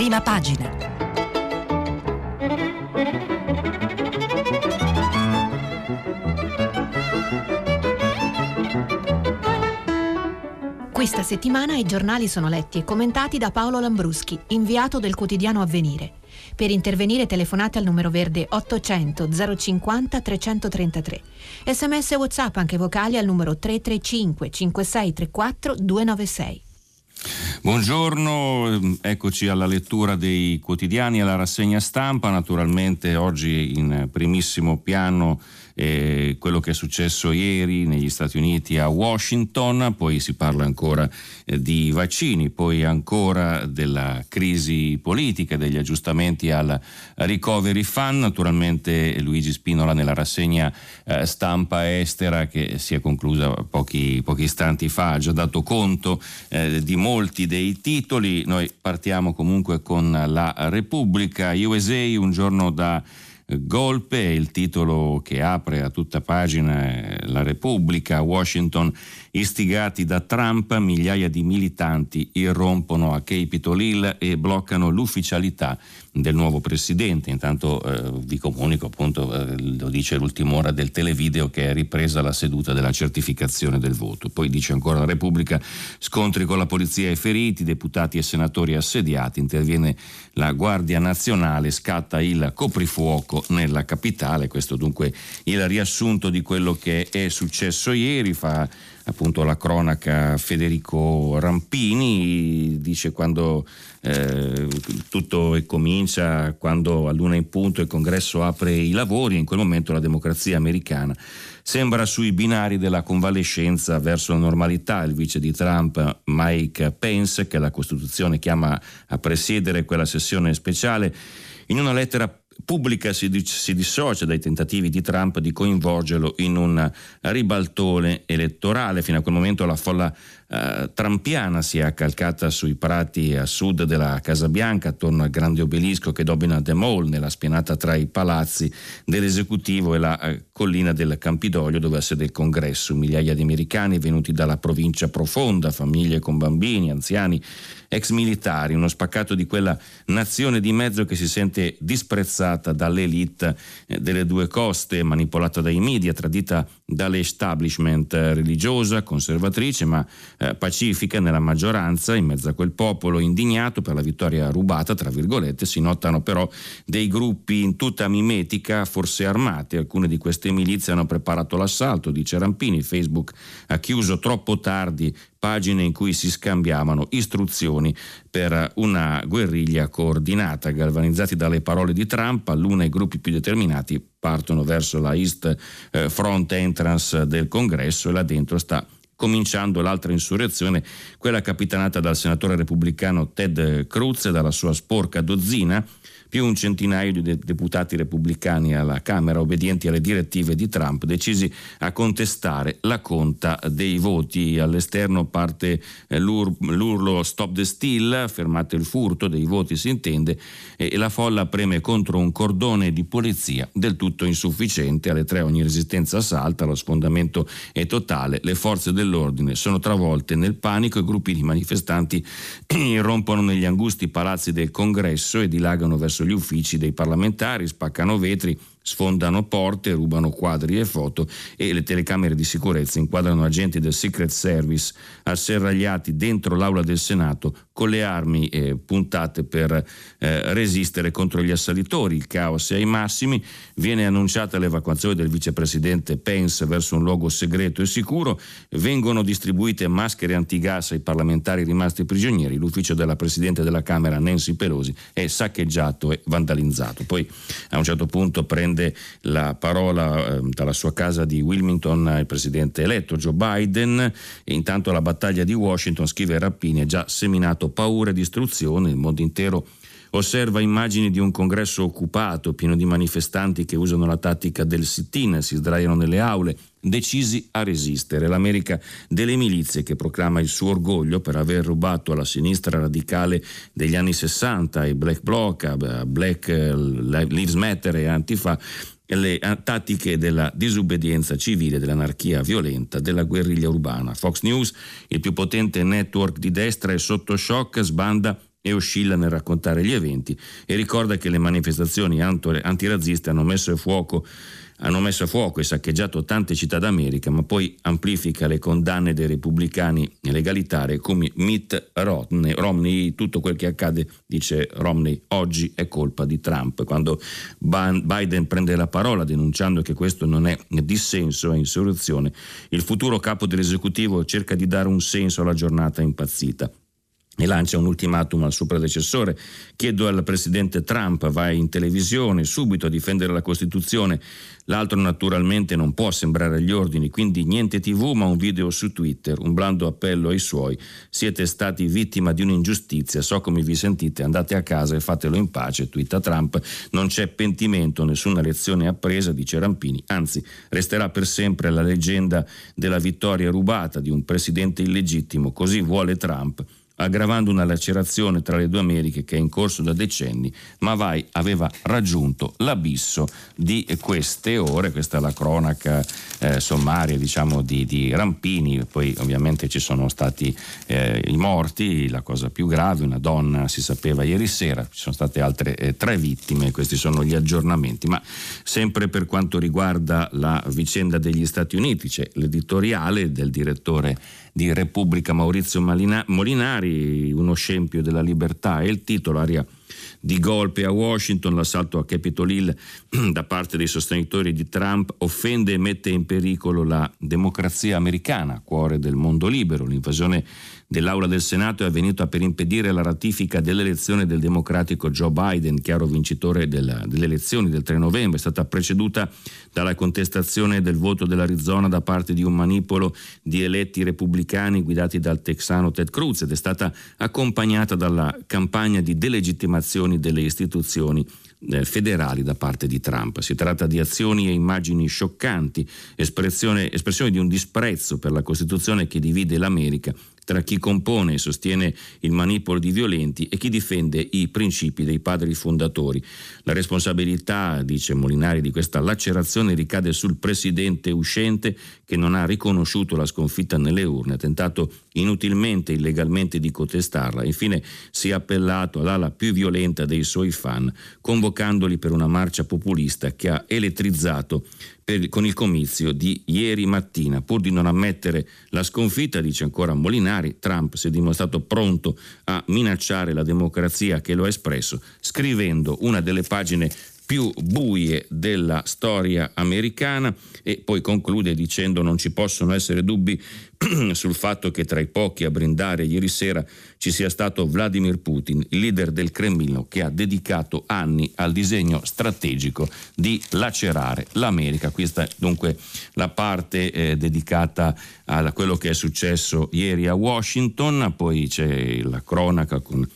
Prima pagina. Questa settimana i giornali sono letti e commentati da Paolo Lambruschi, inviato del quotidiano Avvenire. Per intervenire telefonate al numero verde 800 050 333. Sms e WhatsApp anche vocali al numero 335 5634 296. Buongiorno, eccoci alla lettura dei quotidiani, alla rassegna stampa, naturalmente oggi in primissimo piano eh, quello che è successo ieri negli Stati Uniti a Washington, poi si parla ancora eh, di vaccini, poi ancora della crisi politica, degli aggiustamenti al recovery fund, naturalmente Luigi Spinola nella rassegna eh, stampa estera che si è conclusa pochi, pochi istanti fa ha già dato conto eh, di molti dei titoli, noi partiamo comunque con la Repubblica, USA un giorno da Golpe è il titolo che apre a tutta pagina la Repubblica, Washington, istigati da Trump, migliaia di militanti irrompono a Capitol Hill e bloccano l'ufficialità del nuovo presidente. Intanto eh, vi comunico, appunto, eh, lo dice l'ultima ora del televideo, che è ripresa la seduta della certificazione del voto. Poi dice ancora la Repubblica, scontri con la polizia e feriti, deputati e senatori assediati, interviene la Guardia Nazionale, scatta il coprifuoco nella capitale. Questo dunque il riassunto di quello che è successo ieri. Fa appunto la cronaca Federico Rampini, dice quando eh, tutto comincia, quando a luna in punto il congresso apre i lavori, in quel momento la democrazia americana sembra sui binari della convalescenza verso la normalità. Il vice di Trump, Mike Pence, che la Costituzione chiama a presiedere quella sessione speciale, in una lettera pubblica si, si, dissocia dai tentativi di Trump di coinvolgerlo in un ribaltone elettorale. Fino a quel momento la folla eh, trampiana si è accalcata sui prati a sud della Casa Bianca, attorno al grande obelisco che domina The Mall, nella spianata tra i palazzi dell'esecutivo e la eh, collina del Campidoglio, dove ha sede il congresso. Migliaia di americani venuti dalla provincia profonda, famiglie con bambini, anziani, ex militari, uno spaccato di quella nazione di mezzo che si sente disprezzata dall'elite eh, delle due coste, manipolata dai media, tradita dall'establishment religiosa, conservatrice, ma eh, pacifica nella maggioranza, in mezzo a quel popolo indignato per la vittoria rubata, tra virgolette, si notano però dei gruppi in tutta mimetica, forse armati. Alcune di queste milizie hanno preparato l'assalto, dice Rampini. Facebook ha chiuso troppo tardi pagine in cui si scambiavano istruzioni per una guerriglia coordinata. Galvanizzati dalle parole di Trump, all'una i gruppi più determinati partono verso la East eh, Front Entrance del Congresso e là dentro sta cominciando l'altra insurrezione, quella capitanata dal senatore repubblicano Ted Cruz e dalla sua sporca dozzina, più un centinaio di deputati repubblicani alla Camera obbedienti alle direttive di Trump decisi a contestare la conta dei voti. All'esterno parte eh, l'ur- l'urlo Stop the Steal, fermate il furto dei voti si intende, e la folla preme contro un cordone di polizia del tutto insufficiente. Alle tre ogni resistenza salta, lo sfondamento è totale, le forze dell'ordine sono travolte nel panico e gruppi di manifestanti irrompono negli angusti palazzi del congresso e dilagano verso verso gli uffici dei parlamentari, spaccano vetri, sfondano porte, rubano quadri e foto e le telecamere di sicurezza inquadrano agenti del Secret Service asserragliati dentro l'aula del Senato con le armi eh, puntate per eh, resistere contro gli assalitori. Il caos è ai massimi, viene annunciata l'evacuazione del vicepresidente Pence verso un luogo segreto e sicuro, vengono distribuite maschere antigas ai parlamentari rimasti prigionieri, l'ufficio della Presidente della Camera Nancy Pelosi è saccheggiato e vandalizzato. Poi a un certo punto prende la parola eh, dalla sua casa di Wilmington il presidente eletto Joe Biden. E intanto la battaglia di Washington, scrive Rappini, è già seminato paura e distruzione, il mondo intero osserva immagini di un congresso occupato, pieno di manifestanti che usano la tattica del sit-in, si sdraiano nelle aule, decisi a resistere. L'America delle milizie che proclama il suo orgoglio per aver rubato alla sinistra radicale degli anni 60, ai Black Bloc, a Black Lives Matter e Antifa, le tattiche della disobbedienza civile, dell'anarchia violenta, della guerriglia urbana. Fox News, il più potente network di destra, è sotto shock, sbanda e oscilla nel raccontare gli eventi e ricorda che le manifestazioni antirazziste hanno messo a fuoco hanno messo a fuoco e saccheggiato tante città d'America, ma poi amplifica le condanne dei repubblicani legalitari come Mitt Romney, Romney, tutto quel che accade, dice Romney, oggi è colpa di Trump. Quando Biden prende la parola denunciando che questo non è dissenso, è insurrezione, il futuro capo dell'esecutivo cerca di dare un senso alla giornata impazzita e lancia un ultimatum al suo predecessore. Chiedo al presidente Trump, vai in televisione subito a difendere la Costituzione. L'altro naturalmente non può sembrare agli ordini, quindi niente tv ma un video su Twitter, un blando appello ai suoi. Siete stati vittima di un'ingiustizia, so come vi sentite, andate a casa e fatelo in pace, twitta Trump. Non c'è pentimento, nessuna lezione appresa, dice Rampini, anzi resterà per sempre la leggenda della vittoria rubata di un presidente illegittimo, così vuole Trump aggravando una lacerazione tra le due Americhe che è in corso da decenni, ma Vai aveva raggiunto l'abisso di queste ore, questa è la cronaca eh, sommaria diciamo, di, di, Rampini, poi ovviamente ci sono stati eh, i morti, la cosa più grave, una donna si sapeva ieri sera, ci sono state altre eh, tre vittime, questi sono gli aggiornamenti, ma sempre per quanto riguarda la vicenda degli Stati Uniti c'è l'editoriale del direttore di Repubblica Maurizio Molinari, uno scempio della libertà, e il titolo aria di golpe a Washington, l'assalto a Capitol Hill da parte dei sostenitori di Trump offende e mette in pericolo la democrazia americana, cuore del mondo libero. L'invasione dell'Aula del Senato è avvenuta per impedire la ratifica dell'elezione del democratico Joe Biden, chiaro vincitore della, delle elezioni del 3 novembre. È stata preceduta dalla contestazione del voto dell'Arizona da parte di un manipolo di eletti repubblicani guidati dal texano Ted Cruz ed è stata accompagnata dalla campagna di delegittimazione delle istituzioni eh, federali da parte di Trump. Si tratta di azioni e immagini scioccanti, espressione, espressione di un disprezzo per la Costituzione che divide l'America tra chi compone e sostiene il manipolo di violenti e chi difende i principi dei padri fondatori. La responsabilità, dice Molinari, di questa lacerazione ricade sul presidente uscente che non ha riconosciuto la sconfitta nelle urne, ha tentato inutilmente e illegalmente di contestarla. Infine si è appellato all'ala più violenta dei suoi fan, convocandoli per una marcia populista che ha elettrizzato per, con il comizio di ieri mattina. Pur di non ammettere la sconfitta, dice ancora Molinari, Trump si è dimostrato pronto a minacciare la democrazia che lo ha espresso, scrivendo una delle pagine più buie della storia americana e poi conclude dicendo non ci possono essere dubbi sul fatto che tra i pochi a brindare ieri sera ci sia stato Vladimir Putin, il leader del Cremlino che ha dedicato anni al disegno strategico di lacerare l'America. Questa è dunque la parte eh, dedicata a quello che è successo ieri a Washington, poi c'è la cronaca con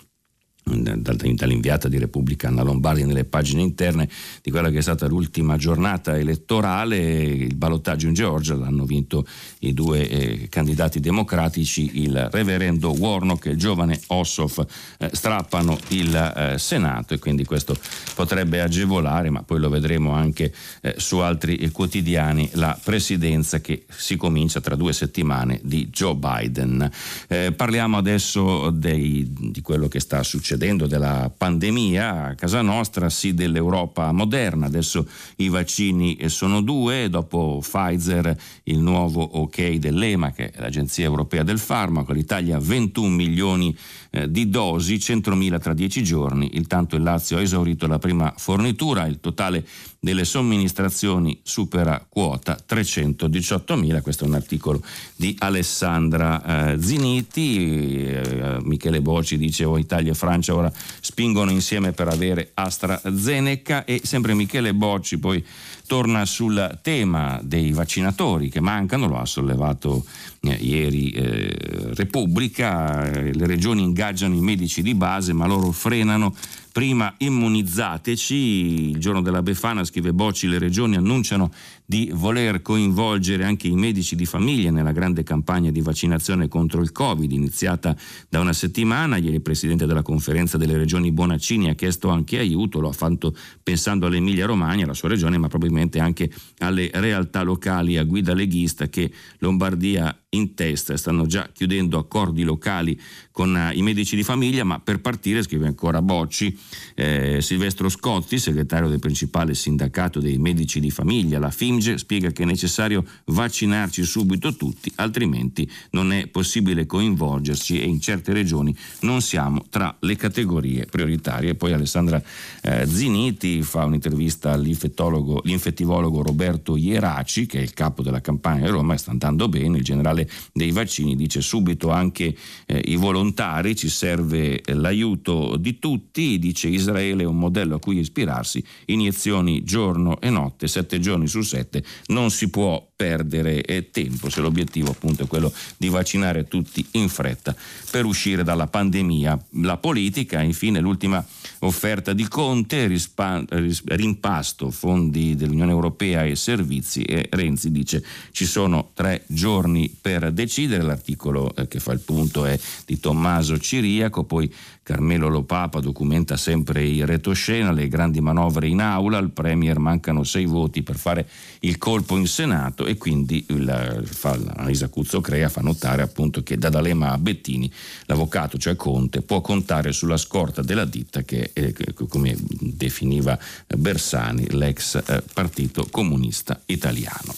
dall'inviata di Repubblica Anna Lombardi nelle pagine interne di quella che è stata l'ultima giornata elettorale, il ballottaggio in Georgia l'hanno vinto i due eh, candidati democratici, il reverendo Warnock e il giovane Ossoff eh, strappano il eh, Senato e quindi questo potrebbe agevolare, ma poi lo vedremo anche eh, su altri quotidiani, la presidenza che si comincia tra due settimane di Joe Biden. Eh, parliamo adesso dei, di quello che sta succedendo succedendo della pandemia a casa nostra, sì dell'Europa moderna. Adesso i vaccini sono due, dopo Pfizer il nuovo ok dell'EMA, che è l'Agenzia Europea del Farmaco, l'Italia 21 milioni eh, di dosi, 100.000 tra 10 giorni, il tanto il Lazio ha esaurito la prima fornitura, il totale delle somministrazioni supera quota 318.000, questo è un articolo di Alessandra eh, Ziniti, eh, Michele Bocci dice oh, Italia e Francia ora spingono insieme per avere AstraZeneca e sempre Michele Bocci poi torna sul tema dei vaccinatori che mancano, lo ha sollevato eh, ieri eh, Repubblica, le regioni ingaggiano i medici di base ma loro frenano. Prima immunizzateci, il giorno della Befana scrive Bocci, le regioni annunciano di voler coinvolgere anche i medici di famiglia nella grande campagna di vaccinazione contro il Covid iniziata da una settimana. Ieri il presidente della conferenza delle regioni Bonaccini ha chiesto anche aiuto, lo ha fatto pensando all'Emilia Romagna, la sua regione, ma probabilmente anche alle realtà locali a guida leghista che Lombardia in testa stanno già chiudendo accordi locali con uh, i medici di famiglia, ma per partire, scrive ancora Bocci, eh, Silvestro Scotti, segretario del principale sindacato dei medici di famiglia, la FIMGE, spiega che è necessario vaccinarci subito tutti, altrimenti non è possibile coinvolgerci e in certe regioni non siamo tra le categorie prioritarie. Poi Alessandra eh, Ziniti fa un'intervista all'infettivologo Roberto Ieraci, che è il capo della campagna di Roma, e sta andando bene, il generale dei vaccini dice subito anche eh, i volontari, ci serve eh, l'aiuto di tutti, dice Israele è un modello a cui ispirarsi, iniezioni giorno e notte, sette giorni su sette, non si può perdere eh, tempo se l'obiettivo appunto è quello di vaccinare tutti in fretta per uscire dalla pandemia. La politica, infine, l'ultima offerta di Conte, rispa- rimpasto fondi dell'Unione Europea e servizi e Renzi dice ci sono tre giorni per decidere, l'articolo eh, che fa il punto è di Tommaso Ciriaco, poi Carmelo Lopapa documenta sempre il retroscena, le grandi manovre in aula, al Premier mancano sei voti per fare il colpo in Senato e quindi il, fa, Annalisa Cuzzo Crea fa notare appunto che da D'Alema a Bettini l'avvocato, cioè Conte, può contare sulla scorta della ditta che, eh, come definiva Bersani, l'ex eh, partito comunista italiano.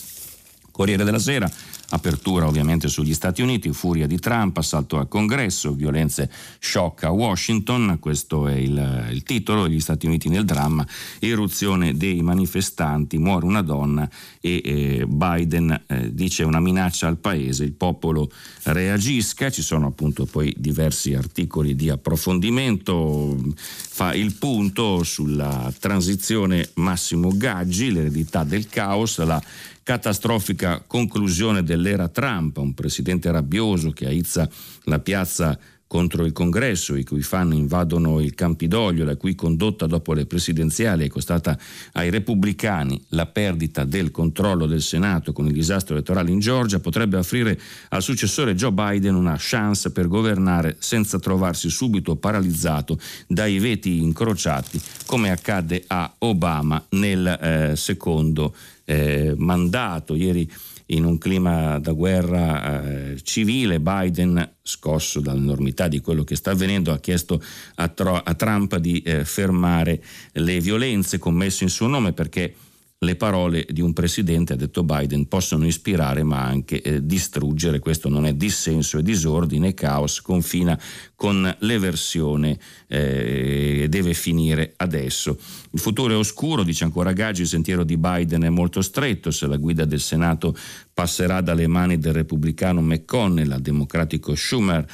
Corriere della Sera Apertura ovviamente sugli Stati Uniti, furia di Trump, assalto al congresso, violenze shock a Washington, questo è il, il titolo, gli Stati Uniti nel dramma, eruzione dei manifestanti, muore una donna e eh, Biden eh, dice una minaccia al paese, il popolo reagisca, ci sono appunto poi diversi articoli di approfondimento, fa il punto sulla transizione Massimo Gaggi, l'eredità del caos, la catastrofica conclusione dell'era Trump, un presidente rabbioso che aizza la piazza contro il congresso, i cui fan invadono il Campidoglio, la cui condotta dopo le presidenziali è costata ai repubblicani. La perdita del controllo del Senato con il disastro elettorale in Georgia, potrebbe offrire al successore Joe Biden una chance per governare senza trovarsi subito paralizzato dai veti incrociati come accadde a Obama nel eh, secondo eh, mandato. Ieri in un clima da guerra eh, civile, Biden, scosso dall'enormità di quello che sta avvenendo, ha chiesto a, Tro- a Trump di eh, fermare le violenze commesse in suo nome perché le parole di un presidente, ha detto Biden, possono ispirare ma anche eh, distruggere. Questo non è dissenso, è disordine, caos, confina con l'eversione e eh, deve finire adesso. Il futuro è oscuro, dice ancora Gaggi, il sentiero di Biden è molto stretto, se la guida del Senato passerà dalle mani del repubblicano McConnell al democratico Schumer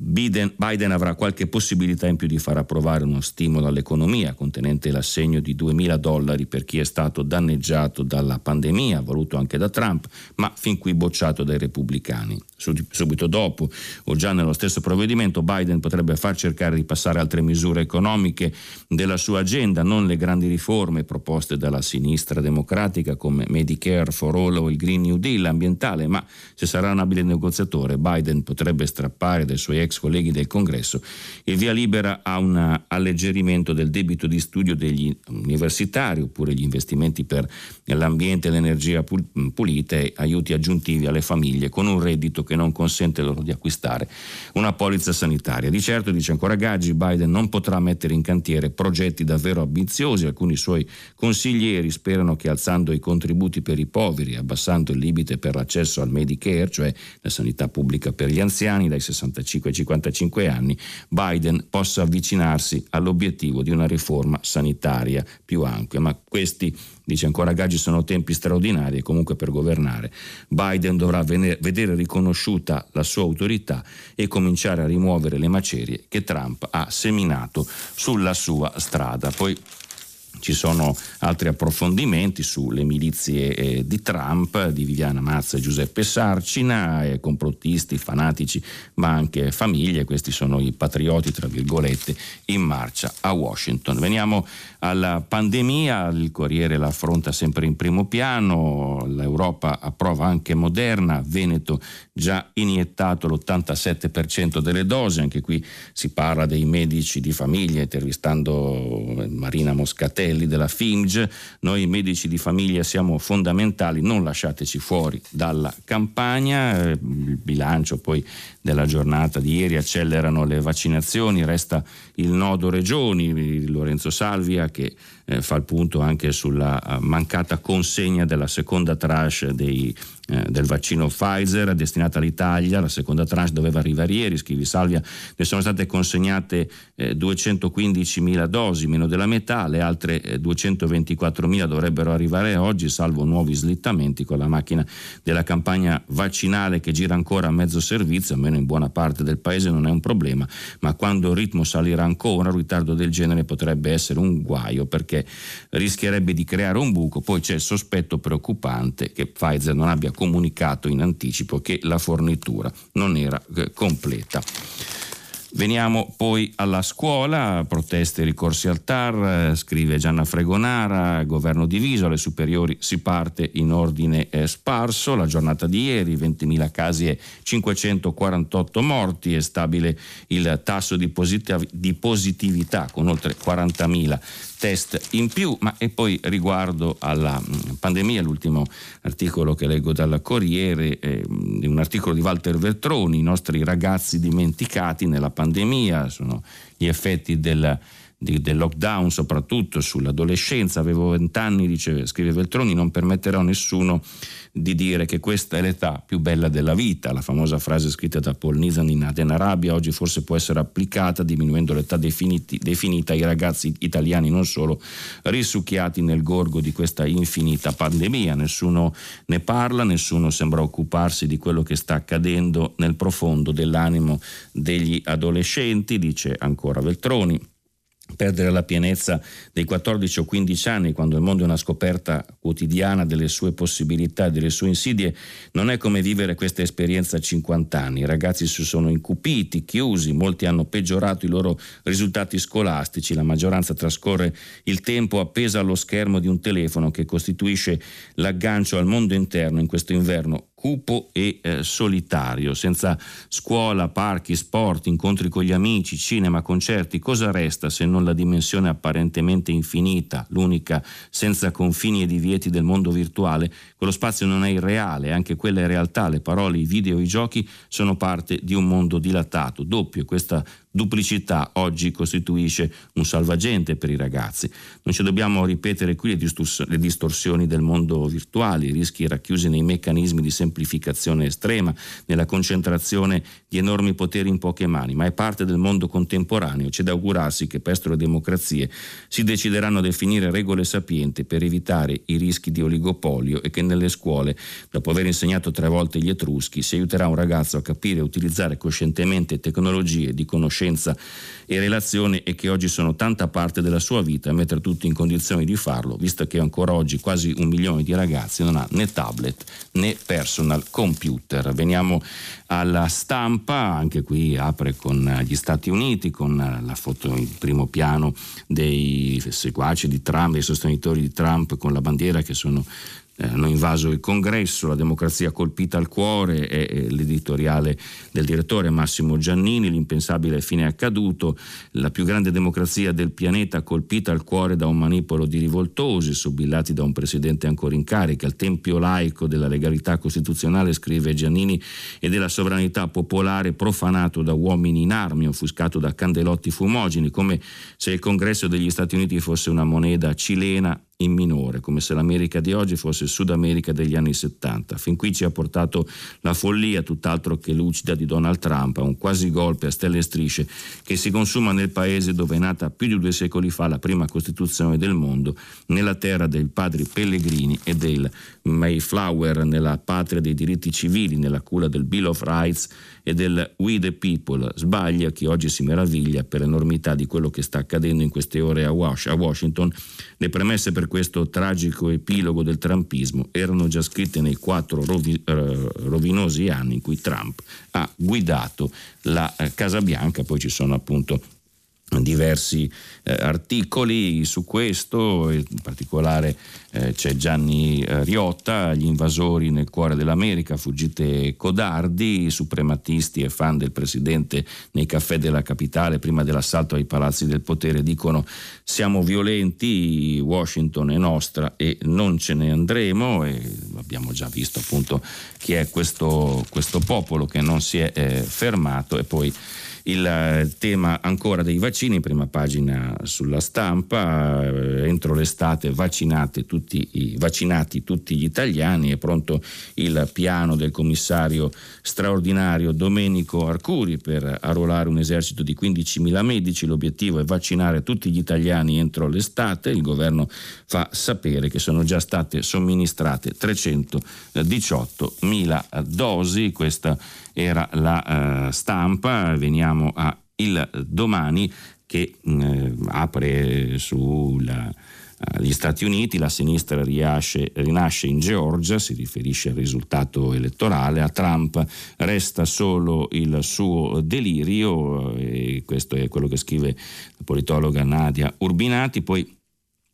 Biden, Biden, avrà qualche possibilità in più di far approvare uno stimolo all'economia contenente l'assegno di 2.000 dollari per chi è stato danneggiato dalla pandemia, voluto anche da Trump, ma fin qui bocciato dai repubblicani. Subito dopo o già nello stesso provvedimento Biden potrebbe far cercare di passare altre misure economiche della sua agenda, non le grandi riforme proposte dalla sinistra democratica come Medicare for All o il Green New Deal ambientale, ma se sarà un abile negoziatore Biden potrebbe strappare dai suoi ex colleghi del Congresso, il via libera a un alleggerimento del debito di studio degli universitari oppure gli investimenti per l'ambiente e l'energia pulita e aiuti aggiuntivi alle famiglie con un reddito che non consente loro di acquistare una polizza sanitaria. Di certo, dice ancora Gaggi, Biden non potrà mettere in cantiere progetti davvero ambiziosi, alcuni suoi consiglieri sperano che alzando i contributi per i poveri, abbassando il limite per l'accesso al Medicare, cioè la sanità pubblica per gli anziani dai 65 ai 55 anni, Biden possa avvicinarsi all'obiettivo di una riforma sanitaria più ampia. Ma questi, dice ancora Gaggi, sono tempi straordinari e comunque per governare Biden dovrà vedere riconosciuta la sua autorità e cominciare a rimuovere le macerie che Trump ha seminato sulla sua strada. Poi ci sono altri approfondimenti sulle milizie eh, di Trump, di Viviana Mazza e Giuseppe Sarcina, eh, complottisti, fanatici, ma anche famiglie. Questi sono i patrioti, tra virgolette, in marcia a Washington. Veniamo alla pandemia, il Corriere la affronta sempre in primo piano, l'Europa approva anche Moderna, Veneto già iniettato l'87% delle dosi, anche qui si parla dei medici di famiglia, intervistando Marina Moscatelli Martelli della FIMG, noi medici di famiglia siamo fondamentali, non lasciateci fuori dalla campagna, eh, il bilancio poi della giornata di ieri accelerano le vaccinazioni, resta il nodo regioni, Lorenzo Salvia che eh, fa il punto anche sulla eh, mancata consegna della seconda tranche dei, eh, del vaccino Pfizer destinata all'Italia, la seconda tranche doveva arrivare ieri, scrivi Salvia, ne sono state consegnate eh, 215.000 dosi, meno della metà, le altre eh, 224.000 dovrebbero arrivare oggi, salvo nuovi slittamenti con la macchina della campagna vaccinale che gira ancora a mezzo servizio, almeno in buona parte del paese non è un problema, ma quando il ritmo salirà ancora, un ritardo del genere potrebbe essere un guaio perché perché rischierebbe di creare un buco. Poi c'è il sospetto preoccupante che Pfizer non abbia comunicato in anticipo che la fornitura non era eh, completa. Veniamo poi alla scuola, proteste e ricorsi al TAR, eh, scrive Gianna Fregonara, governo diviso, alle superiori si parte in ordine eh, sparso, la giornata di ieri 20.000 casi e 548 morti, è stabile il tasso di, positiv- di positività con oltre 40.000 test in più, ma e poi riguardo alla mm, pandemia, l'ultimo articolo che leggo dal Corriere, è un articolo di Walter Veltroni, i nostri ragazzi dimenticati nella pandemia, sono gli effetti del di, del lockdown, soprattutto sull'adolescenza. Avevo vent'anni, scrive Veltroni, non permetterò a nessuno di dire che questa è l'età più bella della vita. La famosa frase scritta da Paul Nizan in Aden Arabia oggi forse può essere applicata diminuendo l'età definiti, definita ai ragazzi italiani non solo risucchiati nel gorgo di questa infinita pandemia. Nessuno ne parla, nessuno sembra occuparsi di quello che sta accadendo nel profondo dell'animo degli adolescenti, dice ancora Veltroni perdere la pienezza dei 14 o 15 anni quando il mondo è una scoperta quotidiana delle sue possibilità delle sue insidie non è come vivere questa esperienza a 50 anni. I ragazzi si sono incupiti, chiusi, molti hanno peggiorato i loro risultati scolastici, la maggioranza trascorre il tempo appesa allo schermo di un telefono che costituisce l'aggancio al mondo interno in questo inverno cupo e eh, solitario, senza scuola, parchi, sport, incontri con gli amici, cinema, concerti, cosa resta se non la dimensione apparentemente infinita, l'unica senza confini e divieti del mondo virtuale? Quello spazio non è irreale, anche quella è realtà, le parole, i video, i giochi sono parte di un mondo dilatato, doppio, questa duplicità oggi costituisce un salvagente per i ragazzi. Non ci dobbiamo ripetere qui le, distorsioni del mondo virtuale, i rischi racchiusi nei meccanismi di semplificazione estrema, nella concentrazione di enormi poteri in poche mani, ma è parte del mondo contemporaneo. C'è da augurarsi che presto le democrazie si decideranno a definire regole sapienti per evitare i rischi di oligopolio e che nelle scuole, dopo aver insegnato tre volte gli etruschi, si aiuterà un ragazzo a capire e utilizzare coscientemente tecnologie di conoscenza conoscenza e relazioni e che oggi sono tanta parte della sua vita, mettere tutti in condizioni di farlo, visto che ancora oggi quasi un milione di ragazzi non ha né tablet né personal computer. Veniamo alla stampa, anche qui apre con gli Stati Uniti, con la foto in primo piano dei seguaci di Trump, dei sostenitori di Trump con la bandiera che sono eh, hanno invaso il congresso, la democrazia colpita al cuore è, l'editoriale del direttore Massimo Giannini, l'impensabile fine accaduto, la più grande democrazia del pianeta colpita al cuore da un manipolo di rivoltosi sobillati da un presidente ancora in carica, il tempio laico della legalità costituzionale, scrive Giannini, e della sovranità popolare profanato da uomini in armi, offuscato da candelotti fumogeni, come se il congresso degli Stati Uniti fosse una moneta cilena in minore, come se l'America di oggi fosse il Sud America degli anni 70. Fin qui ci ha portato la follia, tutt'altro che lucida, di Donald Trump, un quasi golpe a stelle e strisce che si consuma nel paese dove è nata più di due secoli fa la prima Costituzione del mondo, nella terra dei padri Pellegrini e del Mayflower, nella patria dei diritti civili, nella culla del Bill of Rights e del We the People. Sbaglia chi oggi si meraviglia per l'enormità di quello che sta accadendo in queste ore a Washington. Le premesse per questo tragico epilogo del trumpismo erano già scritte nei quattro rovi, uh, rovinosi anni in cui Trump ha guidato la uh, Casa Bianca, poi ci sono appunto diversi eh, articoli. Su questo, in particolare eh, c'è Gianni eh, Riotta, gli invasori nel cuore dell'America, fuggite codardi, suprematisti e fan del presidente nei caffè della capitale prima dell'assalto ai palazzi del potere. Dicono siamo violenti, Washington è nostra e non ce ne andremo. E abbiamo già visto appunto chi è questo, questo popolo che non si è eh, fermato e poi il eh, tema ancora dei vaccini, prima pagina sulla stampa, eh, entro l'estate tutti i, vaccinati tutti gli italiani, è pronto il piano del commissario straordinario Domenico Arcuri per arruolare un esercito di 15.000 medici, l'obiettivo è vaccinare tutti gli italiani entro l'estate, il governo fa sapere che sono già state somministrate 318.000 dosi, questa era la uh, stampa, veniamo a Il Domani che uh, apre sugli Stati Uniti, la sinistra riasce, rinasce in Georgia, si riferisce al risultato elettorale, a Trump resta solo il suo delirio, e questo è quello che scrive la politologa Nadia Urbinati, poi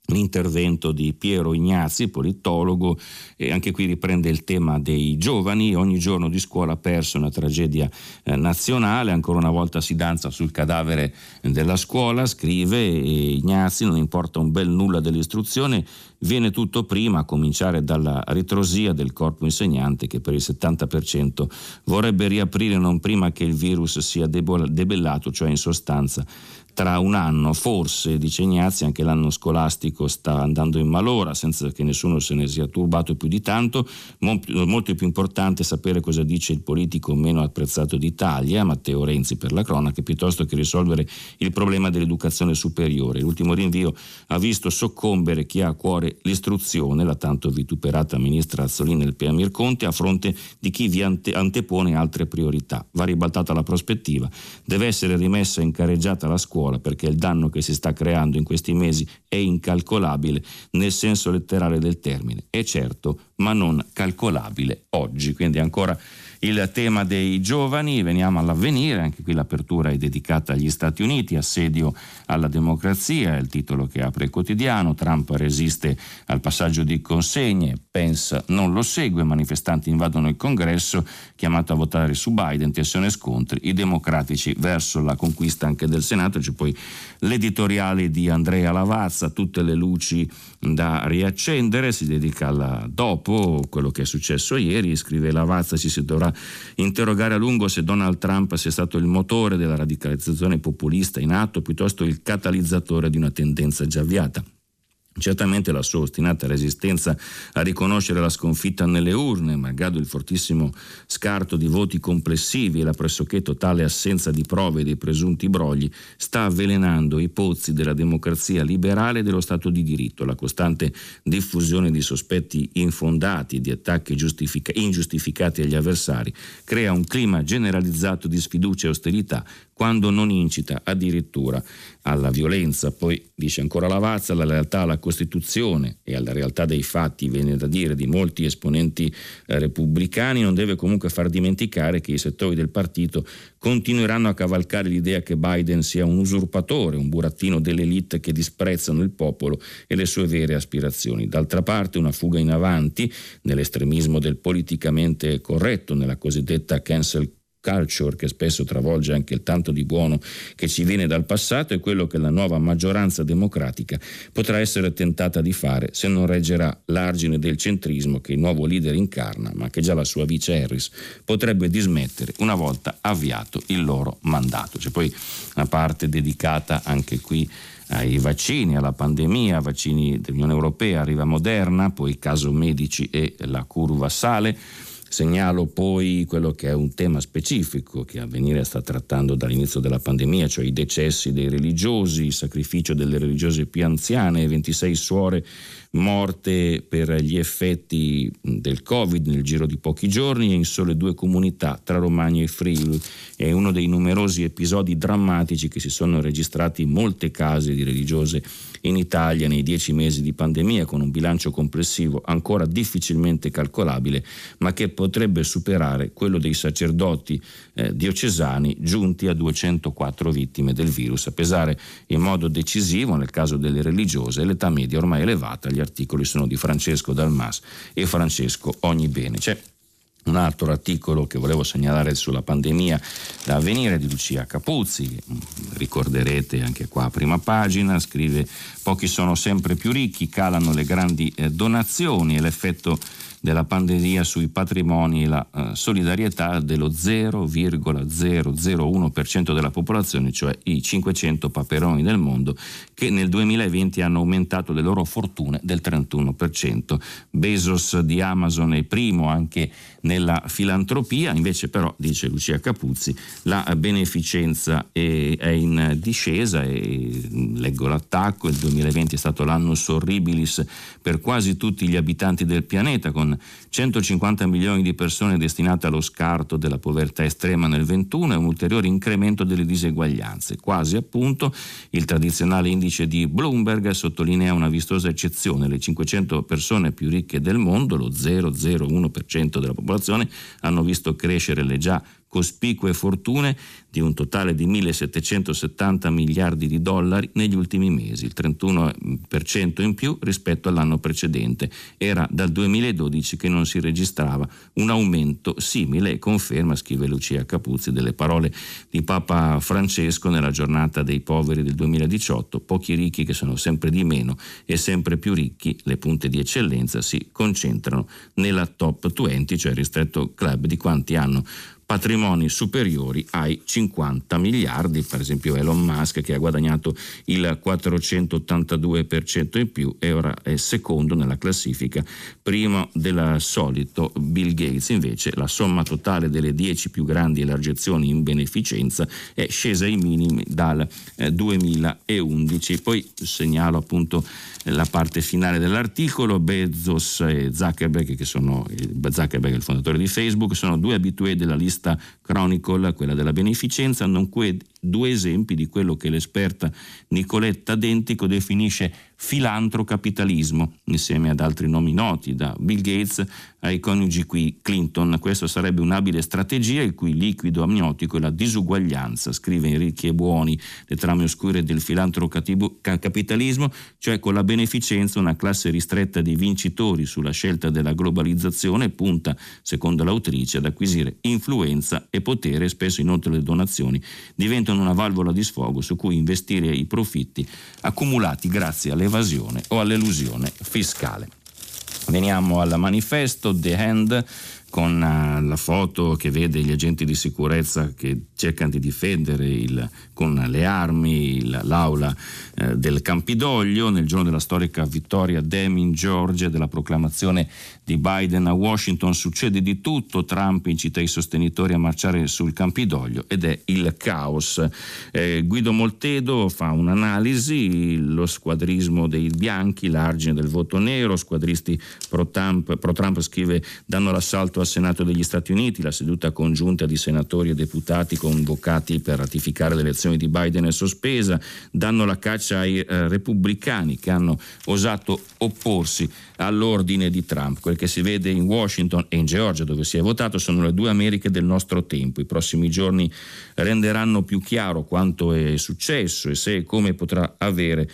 l'intervento di Piero Ignazzi, politologo, e anche qui riprende il tema dei giovani, ogni giorno di scuola perso una tragedia eh, nazionale, ancora una volta si danza sul cadavere della scuola, scrive Ignazzi, non importa un bel nulla dell'istruzione, viene tutto prima, a cominciare dalla ritrosia del corpo insegnante che per il 70% vorrebbe riaprire non prima che il virus sia debellato, cioè in sostanza tra un anno, forse, dice Ignazzi, anche l'anno scolastico sta andando in malora senza che nessuno se ne sia turbato più di tanto. Molto più importante sapere cosa dice il politico meno apprezzato d'Italia, Matteo Renzi per la cronaca, piuttosto che risolvere il problema dell'educazione superiore. L'ultimo rinvio ha visto soccombere chi ha a cuore l'istruzione, la tanto vituperata ministra Azzolini nel Piamir Conte, a fronte di chi vi ante- antepone altre priorità. Va ribaltata la prospettiva, deve essere rimessa in careggiata la scuola scuola perché il danno che si sta creando in questi mesi è incalcolabile nel senso letterale del termine. È certo, ma non calcolabile oggi. Quindi ancora il tema dei giovani, veniamo all'avvenire, anche qui l'apertura è dedicata agli Stati Uniti, assedio alla democrazia, è il titolo che apre il quotidiano, Trump resiste al passaggio di consegne, Pence non lo segue, manifestanti invadono il congresso, chiamato a votare su Biden, tensione scontri, i democratici verso la conquista anche del Senato, c'è poi l'editoriale di Andrea Lavazza, tutte le luci da riaccendere, si dedica alla dopo quello che è successo ieri, scrive Lavazza, ci si dovrà interrogare a lungo se Donald Trump sia stato il motore della radicalizzazione populista in atto piuttosto il catalizzatore di una tendenza già avviata. Certamente la sua ostinata resistenza a riconoscere la sconfitta nelle urne, malgrado il fortissimo scarto di voti complessivi e la pressoché totale assenza di prove dei presunti brogli, sta avvelenando i pozzi della democrazia liberale e dello Stato di diritto. La costante diffusione di sospetti infondati e di attacchi giustific- ingiustificati agli avversari crea un clima generalizzato di sfiducia e austerità quando non incita addirittura alla violenza. Poi dice ancora Lavazza, la lealtà alla Costituzione e alla realtà dei fatti, viene da dire, di molti esponenti eh, repubblicani, non deve comunque far dimenticare che i settori del partito continueranno a cavalcare l'idea che Biden sia un usurpatore, un burattino dell'elite che disprezzano il popolo e le sue vere aspirazioni. D'altra parte una fuga in avanti nell'estremismo del politicamente corretto, nella cosiddetta cancel culture che spesso travolge anche il tanto di buono che ci viene dal passato è quello che la nuova maggioranza democratica potrà essere tentata di fare se non reggerà l'argine del centrismo che il nuovo leader incarna, ma che già la sua vice Harris potrebbe dismettere una volta avviato il loro mandato. C'è poi una parte dedicata anche qui ai vaccini, alla pandemia, vaccini dell'Unione Europea, arriva Moderna, poi caso medici e la curva sale. Segnalo poi quello che è un tema specifico che Avvenire sta trattando dall'inizio della pandemia, cioè i decessi dei religiosi, il sacrificio delle religiose più anziane, 26 suore morte per gli effetti del Covid nel giro di pochi giorni e in sole due comunità tra Romagna e Friuli. È uno dei numerosi episodi drammatici che si sono registrati in molte case di religiose in Italia nei dieci mesi di pandemia, con un bilancio complessivo ancora difficilmente calcolabile, ma che potrebbe superare quello dei sacerdoti eh, diocesani giunti a 204 vittime del virus, a pesare in modo decisivo nel caso delle religiose l'età media ormai elevata, gli articoli sono di Francesco Dalmas e Francesco Ognibene. C'è un altro articolo che volevo segnalare sulla pandemia da avvenire di Lucia Capuzzi, mm, ricorderete anche qua a prima pagina, scrive pochi sono sempre più ricchi, calano le grandi eh, donazioni e l'effetto della pandemia sui patrimoni e la uh, solidarietà dello 0,001% della popolazione, cioè i 500 paperoni del mondo, che nel 2020 hanno aumentato le loro fortune del 31%. Bezos di Amazon è primo anche nella filantropia, invece però, dice Lucia Capuzzi, la beneficenza è, è in discesa e leggo l'attacco, il 2020 è stato l'anno sorribilis per quasi tutti gli abitanti del pianeta, con 150 milioni di persone destinate allo scarto della povertà estrema nel 21 e un ulteriore incremento delle diseguaglianze. Quasi appunto il tradizionale indice di Bloomberg sottolinea una vistosa eccezione. Le 500 persone più ricche del mondo, lo 0,01% della popolazione, hanno visto crescere le già cospicue fortune di un totale di 1.770 miliardi di dollari negli ultimi mesi, il 31% in più rispetto all'anno precedente. Era dal 2012 che non si registrava un aumento simile conferma, scrive Lucia Capuzzi, delle parole di Papa Francesco nella giornata dei poveri del 2018, pochi ricchi che sono sempre di meno e sempre più ricchi, le punte di eccellenza si concentrano nella top 20, cioè il ristretto club di quanti hanno patrimoni superiori ai 50 miliardi, per esempio Elon Musk che ha guadagnato il 482% in più e ora è secondo nella classifica, primo del solito Bill Gates. Invece la somma totale delle 10 più grandi elargizioni in beneficenza è scesa ai minimi dal 2011. Eh, Poi segnalo appunto la parte finale dell'articolo, Bezos e Zuckerberg, che sono Zuckerberg è il fondatore di Facebook, sono due abitué della lista Chronicle, quella della beneficenza, nonché due esempi di quello che l'esperta Nicoletta Dentico definisce filantrocapitalismo, insieme ad altri nomi noti, da Bill Gates ai coniugi qui Clinton. Questa sarebbe un'abile strategia il cui liquido amniotico è la disuguaglianza, scrive in Ricchi e Buoni, le trame oscure del filantrocapitalismo, cioè con la beneficenza una classe ristretta di vincitori sulla scelta della globalizzazione punta, secondo l'autrice, ad acquisire influenza e potere, spesso inoltre le donazioni diventano una valvola di sfogo su cui investire i profitti accumulati grazie all'evasione o all'elusione fiscale. Veniamo al manifesto The Hand con uh, la foto che vede gli agenti di sicurezza che cercano di difendere il, con le armi il, l'aula uh, del Campidoglio nel giorno della storica vittoria Dem in Georgia della proclamazione di Biden a Washington succede di tutto, Trump incita i sostenitori a marciare sul Campidoglio ed è il caos. Eh, Guido Moltedo fa un'analisi, lo squadrismo dei bianchi, l'argine del voto nero, squadristi pro-Trump, pro-Trump scrive danno l'assalto al Senato degli Stati Uniti, la seduta congiunta di senatori e deputati convocati per ratificare le elezioni di Biden è sospesa, danno la caccia ai eh, repubblicani che hanno osato opporsi all'ordine di Trump. Quel che si vede in Washington e in Georgia dove si è votato sono le due Americhe del nostro tempo. I prossimi giorni renderanno più chiaro quanto è successo e se e come potrà avere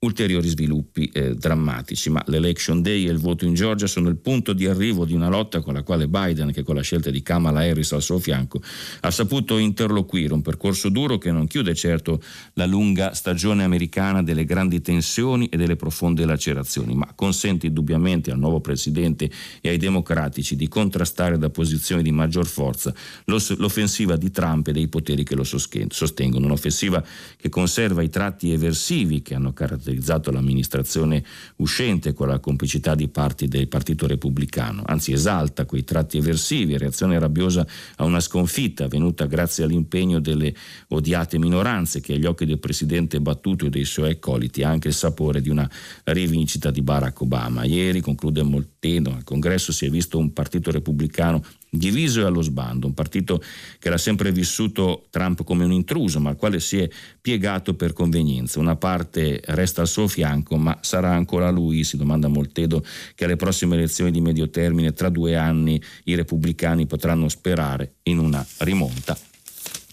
ulteriori sviluppi eh, drammatici, ma l'election day e il voto in Georgia sono il punto di arrivo di una lotta con la quale Biden, che con la scelta di Kamala Harris al suo fianco, ha saputo interloquire, un percorso duro che non chiude certo la lunga stagione americana delle grandi tensioni e delle profonde lacerazioni, ma consente indubbiamente al nuovo presidente e ai democratici di contrastare da posizioni di maggior forza l'offensiva di Trump e dei poteri che lo sostengono, un'offensiva che conserva i tratti eversivi che hanno caratterizzato caratterizzato l'amministrazione uscente con la complicità di parti del Partito Repubblicano, anzi esalta quei tratti eversivi, reazione rabbiosa a una sconfitta avvenuta grazie all'impegno delle odiate minoranze che agli occhi del presidente battuto e dei suoi accoliti ha anche il sapore di una rivincita di Barack Obama. Ieri, conclude Molteno, al congresso si è visto un partito repubblicano diviso e allo sbando, un partito che era sempre vissuto Trump come un intruso, ma al quale si è piegato per convenienza. Una parte resta al suo fianco, ma sarà ancora lui, si domanda Moltedo, che alle prossime elezioni di medio termine, tra due anni, i repubblicani potranno sperare in una rimonta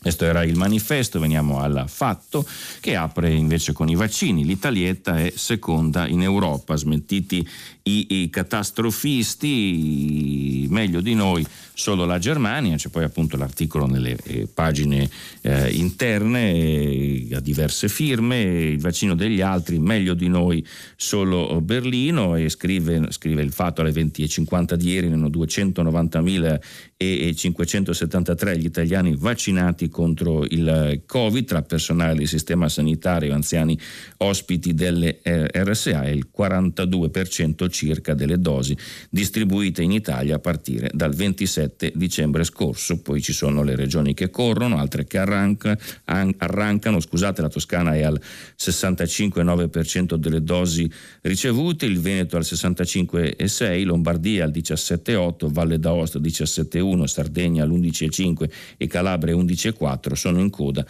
questo era il manifesto, veniamo al fatto che apre invece con i vaccini. L'Italietta è seconda in Europa, smentiti i, i catastrofisti, meglio di noi solo la Germania, c'è poi appunto l'articolo nelle eh, pagine eh, interne eh, a diverse firme, il vaccino degli altri, meglio di noi solo Berlino e scrive, scrive il fatto alle 20.50 di ieri, erano 290.000 e 573 gli italiani vaccinati contro il Covid tra personale del sistema sanitario anziani ospiti delle eh, RSA e il 42% circa delle dosi distribuite in Italia a partire dal 27 dicembre scorso. Poi ci sono le regioni che corrono, altre che arranca, arrancano. Scusate, la Toscana è al 65,9% delle dosi ricevute, il Veneto al 65,6%, Lombardia al 17,8%, Valle d'Aosta 17,1%, Sardegna all'11,5% e Calabria 11,4% sono in coda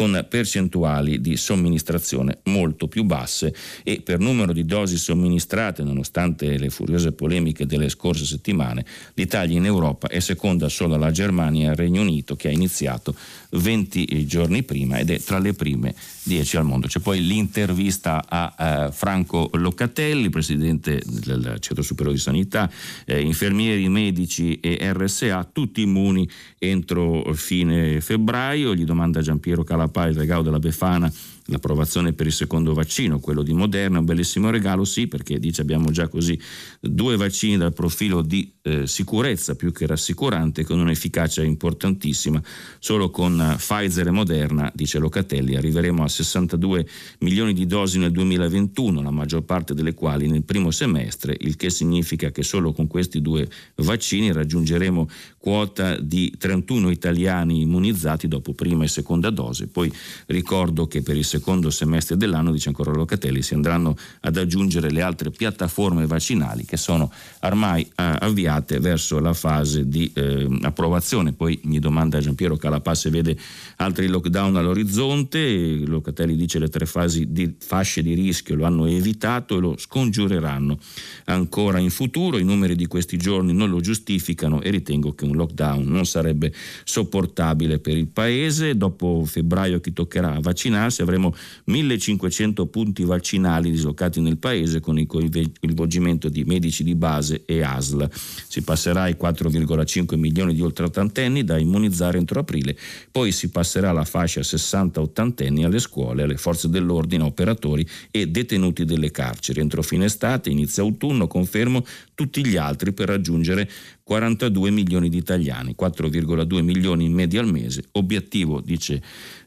con percentuali di somministrazione molto più basse e per numero di dosi somministrate, nonostante le furiose polemiche delle scorse settimane, l'Italia in Europa è seconda solo alla Germania e al Regno Unito che ha iniziato 20 giorni prima ed è tra le prime 10 al mondo. C'è poi l'intervista a uh, Franco Locatelli, presidente del Centro Superiore di Sanità, eh, infermieri, medici e RSA, tutti immuni entro fine febbraio. Gli domanda Giampiero Calapà il regalo della Befana l'approvazione per il secondo vaccino, quello di Moderna, un bellissimo regalo, sì, perché dice abbiamo già così due vaccini dal profilo di eh, sicurezza più che rassicurante, con un'efficacia importantissima. Solo con uh, Pfizer e Moderna, dice Locatelli, arriveremo a 62 milioni di dosi nel 2021, la maggior parte delle quali nel primo semestre, il che significa che solo con questi due vaccini raggiungeremo quota di 31 italiani immunizzati dopo prima e seconda dose. Poi ricordo che per il secondo semestre dell'anno, dice ancora Locatelli, si andranno ad aggiungere le altre piattaforme vaccinali che sono ormai eh, avviate verso la fase di eh, approvazione. Poi mi domanda Giampiero Calapà se vede altri lockdown all'orizzonte, Locatelli dice le tre fasi di fasce di rischio lo hanno evitato e lo scongiureranno ancora in futuro. I numeri di questi giorni non lo giustificano e ritengo che un lockdown non sarebbe sopportabile per il Paese. Dopo febbraio chi toccherà vaccinarsi avremo 1500 punti vaccinali dislocati nel Paese con il coinvolgimento di medici di base e ASL. Si passerà ai 4,5 milioni di ultraottantenni da immunizzare entro aprile, poi si passerà alla fascia 60-80 anni alle scuole, alle forze dell'ordine, operatori e detenuti delle carceri. Entro fine estate, inizio autunno, confermo tutti gli altri per raggiungere 42 milioni di italiani, 4,2 milioni in media al mese, obiettivo, dice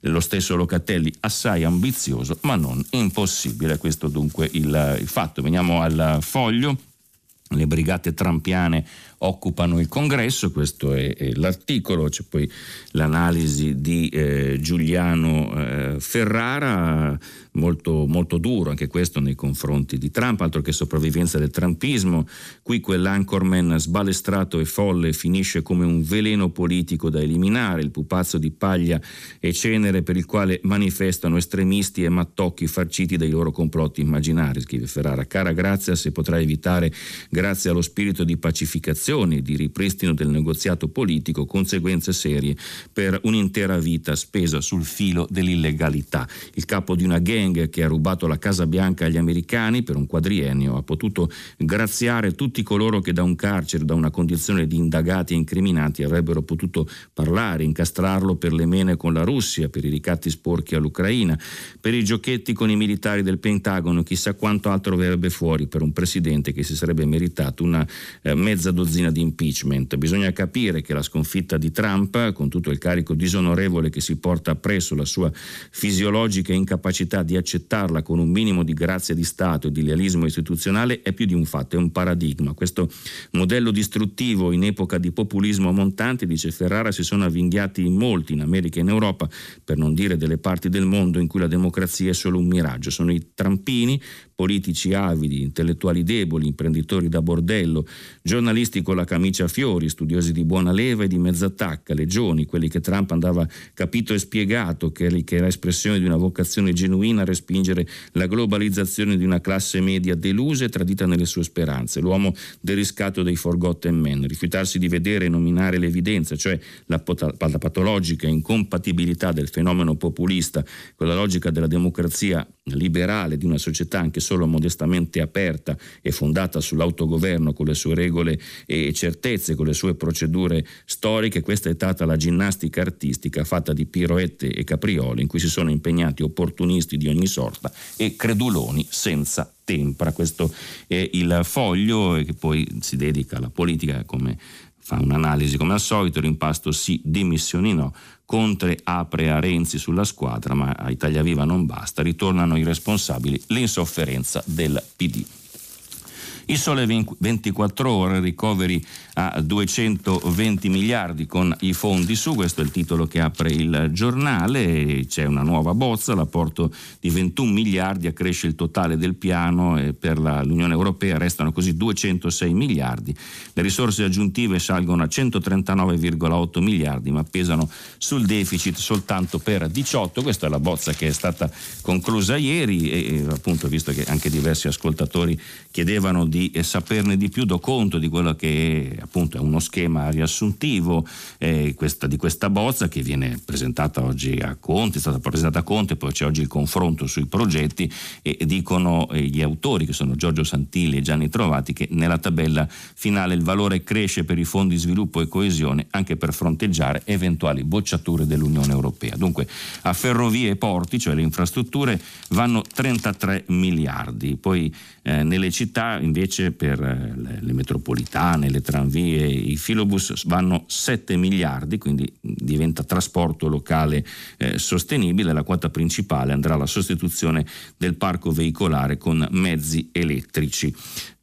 lo stesso Locatelli, assai ambizioso ma non impossibile. Questo dunque il, il fatto. Veniamo al foglio. Le brigate trampiane occupano il congresso, questo è, è l'articolo, c'è poi l'analisi di eh, Giuliano eh, Ferrara, molto, molto duro anche questo nei confronti di Trump, altro che sopravvivenza del trumpismo, qui quell'anchorman sbalestrato e folle finisce come un veleno politico da eliminare, il pupazzo di paglia e cenere per il quale manifestano estremisti e mattocchi farciti dai loro complotti immaginari, scrive Ferrara. Cara Grazia, se potrà evitare, grazie allo spirito di pacificazione, azioni di ripristino del negoziato politico conseguenze serie per un'intera vita spesa sul filo dell'illegalità. Il capo di una gang che ha rubato la Casa Bianca agli americani per un quadriennio ha potuto graziare tutti coloro che da un carcere, da una condizione di indagati e incriminati avrebbero potuto parlare, incastrarlo per le mene con la Russia, per i ricatti sporchi all'Ucraina, per i giochetti con i militari del Pentagono, chissà quanto altro verrebbe fuori per un presidente che si sarebbe meritato una eh, mezza dozzina dozzina di impeachment. Bisogna capire che la sconfitta di Trump, con tutto il carico disonorevole che si porta appresso, la sua fisiologica incapacità di accettarla con un minimo di grazia di Stato e di lealismo istituzionale, è più di un fatto, è un paradigma. Questo modello distruttivo in epoca di populismo montante, dice Ferrara, si sono avvinghiati in molti in America e in Europa, per non dire delle parti del mondo in cui la democrazia è solo un miraggio. Sono i trampini, politici avidi, intellettuali deboli, imprenditori da bordello, giornalisti con la camicia a fiori, studiosi di buona leva e di mezza tacca, legioni, quelli che Trump andava capito e spiegato, che, era espressione di una vocazione genuina a respingere la globalizzazione di una classe media delusa e tradita nelle sue speranze, l'uomo del riscatto dei forgotten men, rifiutarsi di vedere e nominare l'evidenza, cioè la, la patologica incompatibilità del fenomeno populista con la logica della democrazia liberale di una società anche solo modestamente aperta e fondata sull'autogoverno con le sue regole e certezze, con le sue procedure storiche, questa è stata la ginnastica artistica fatta di piroette e caprioli in cui si sono impegnati opportunisti di ogni sorta e creduloni senza tempra. Questo è il foglio che poi si dedica alla politica come fa un'analisi come al solito, l'impasto dimissioni no, Conte apre a Renzi sulla squadra, ma a Italia Viva non basta, ritornano i responsabili, l'insofferenza del PD. Il sole 24 ore, ricoveri a 220 miliardi con i fondi su, questo è il titolo che apre il giornale, c'è una nuova bozza, l'apporto di 21 miliardi accresce il totale del piano e per la, l'Unione Europea restano così 206 miliardi, le risorse aggiuntive salgono a 139,8 miliardi ma pesano sul deficit soltanto per 18, questa è la bozza che è stata conclusa ieri e appunto visto che anche diversi ascoltatori chiedevano di saperne di più do conto di quello che appunto è uno schema riassuntivo eh, questa, di questa bozza che viene presentata oggi a Conte, è stata presentata a Conte, poi c'è oggi il confronto sui progetti e, e dicono eh, gli autori che sono Giorgio Santilli e Gianni Trovati che nella tabella finale il valore cresce per i fondi sviluppo e coesione anche per fronteggiare eventuali bocciature dell'Unione Europea. Dunque a ferrovie e porti, cioè le infrastrutture, vanno 33 miliardi, poi eh, nelle città invece per eh, le, le metropolitane, le tranvie, i filobus vanno 7 miliardi, quindi diventa trasporto locale eh, sostenibile. La quota principale andrà alla sostituzione del parco veicolare con mezzi elettrici.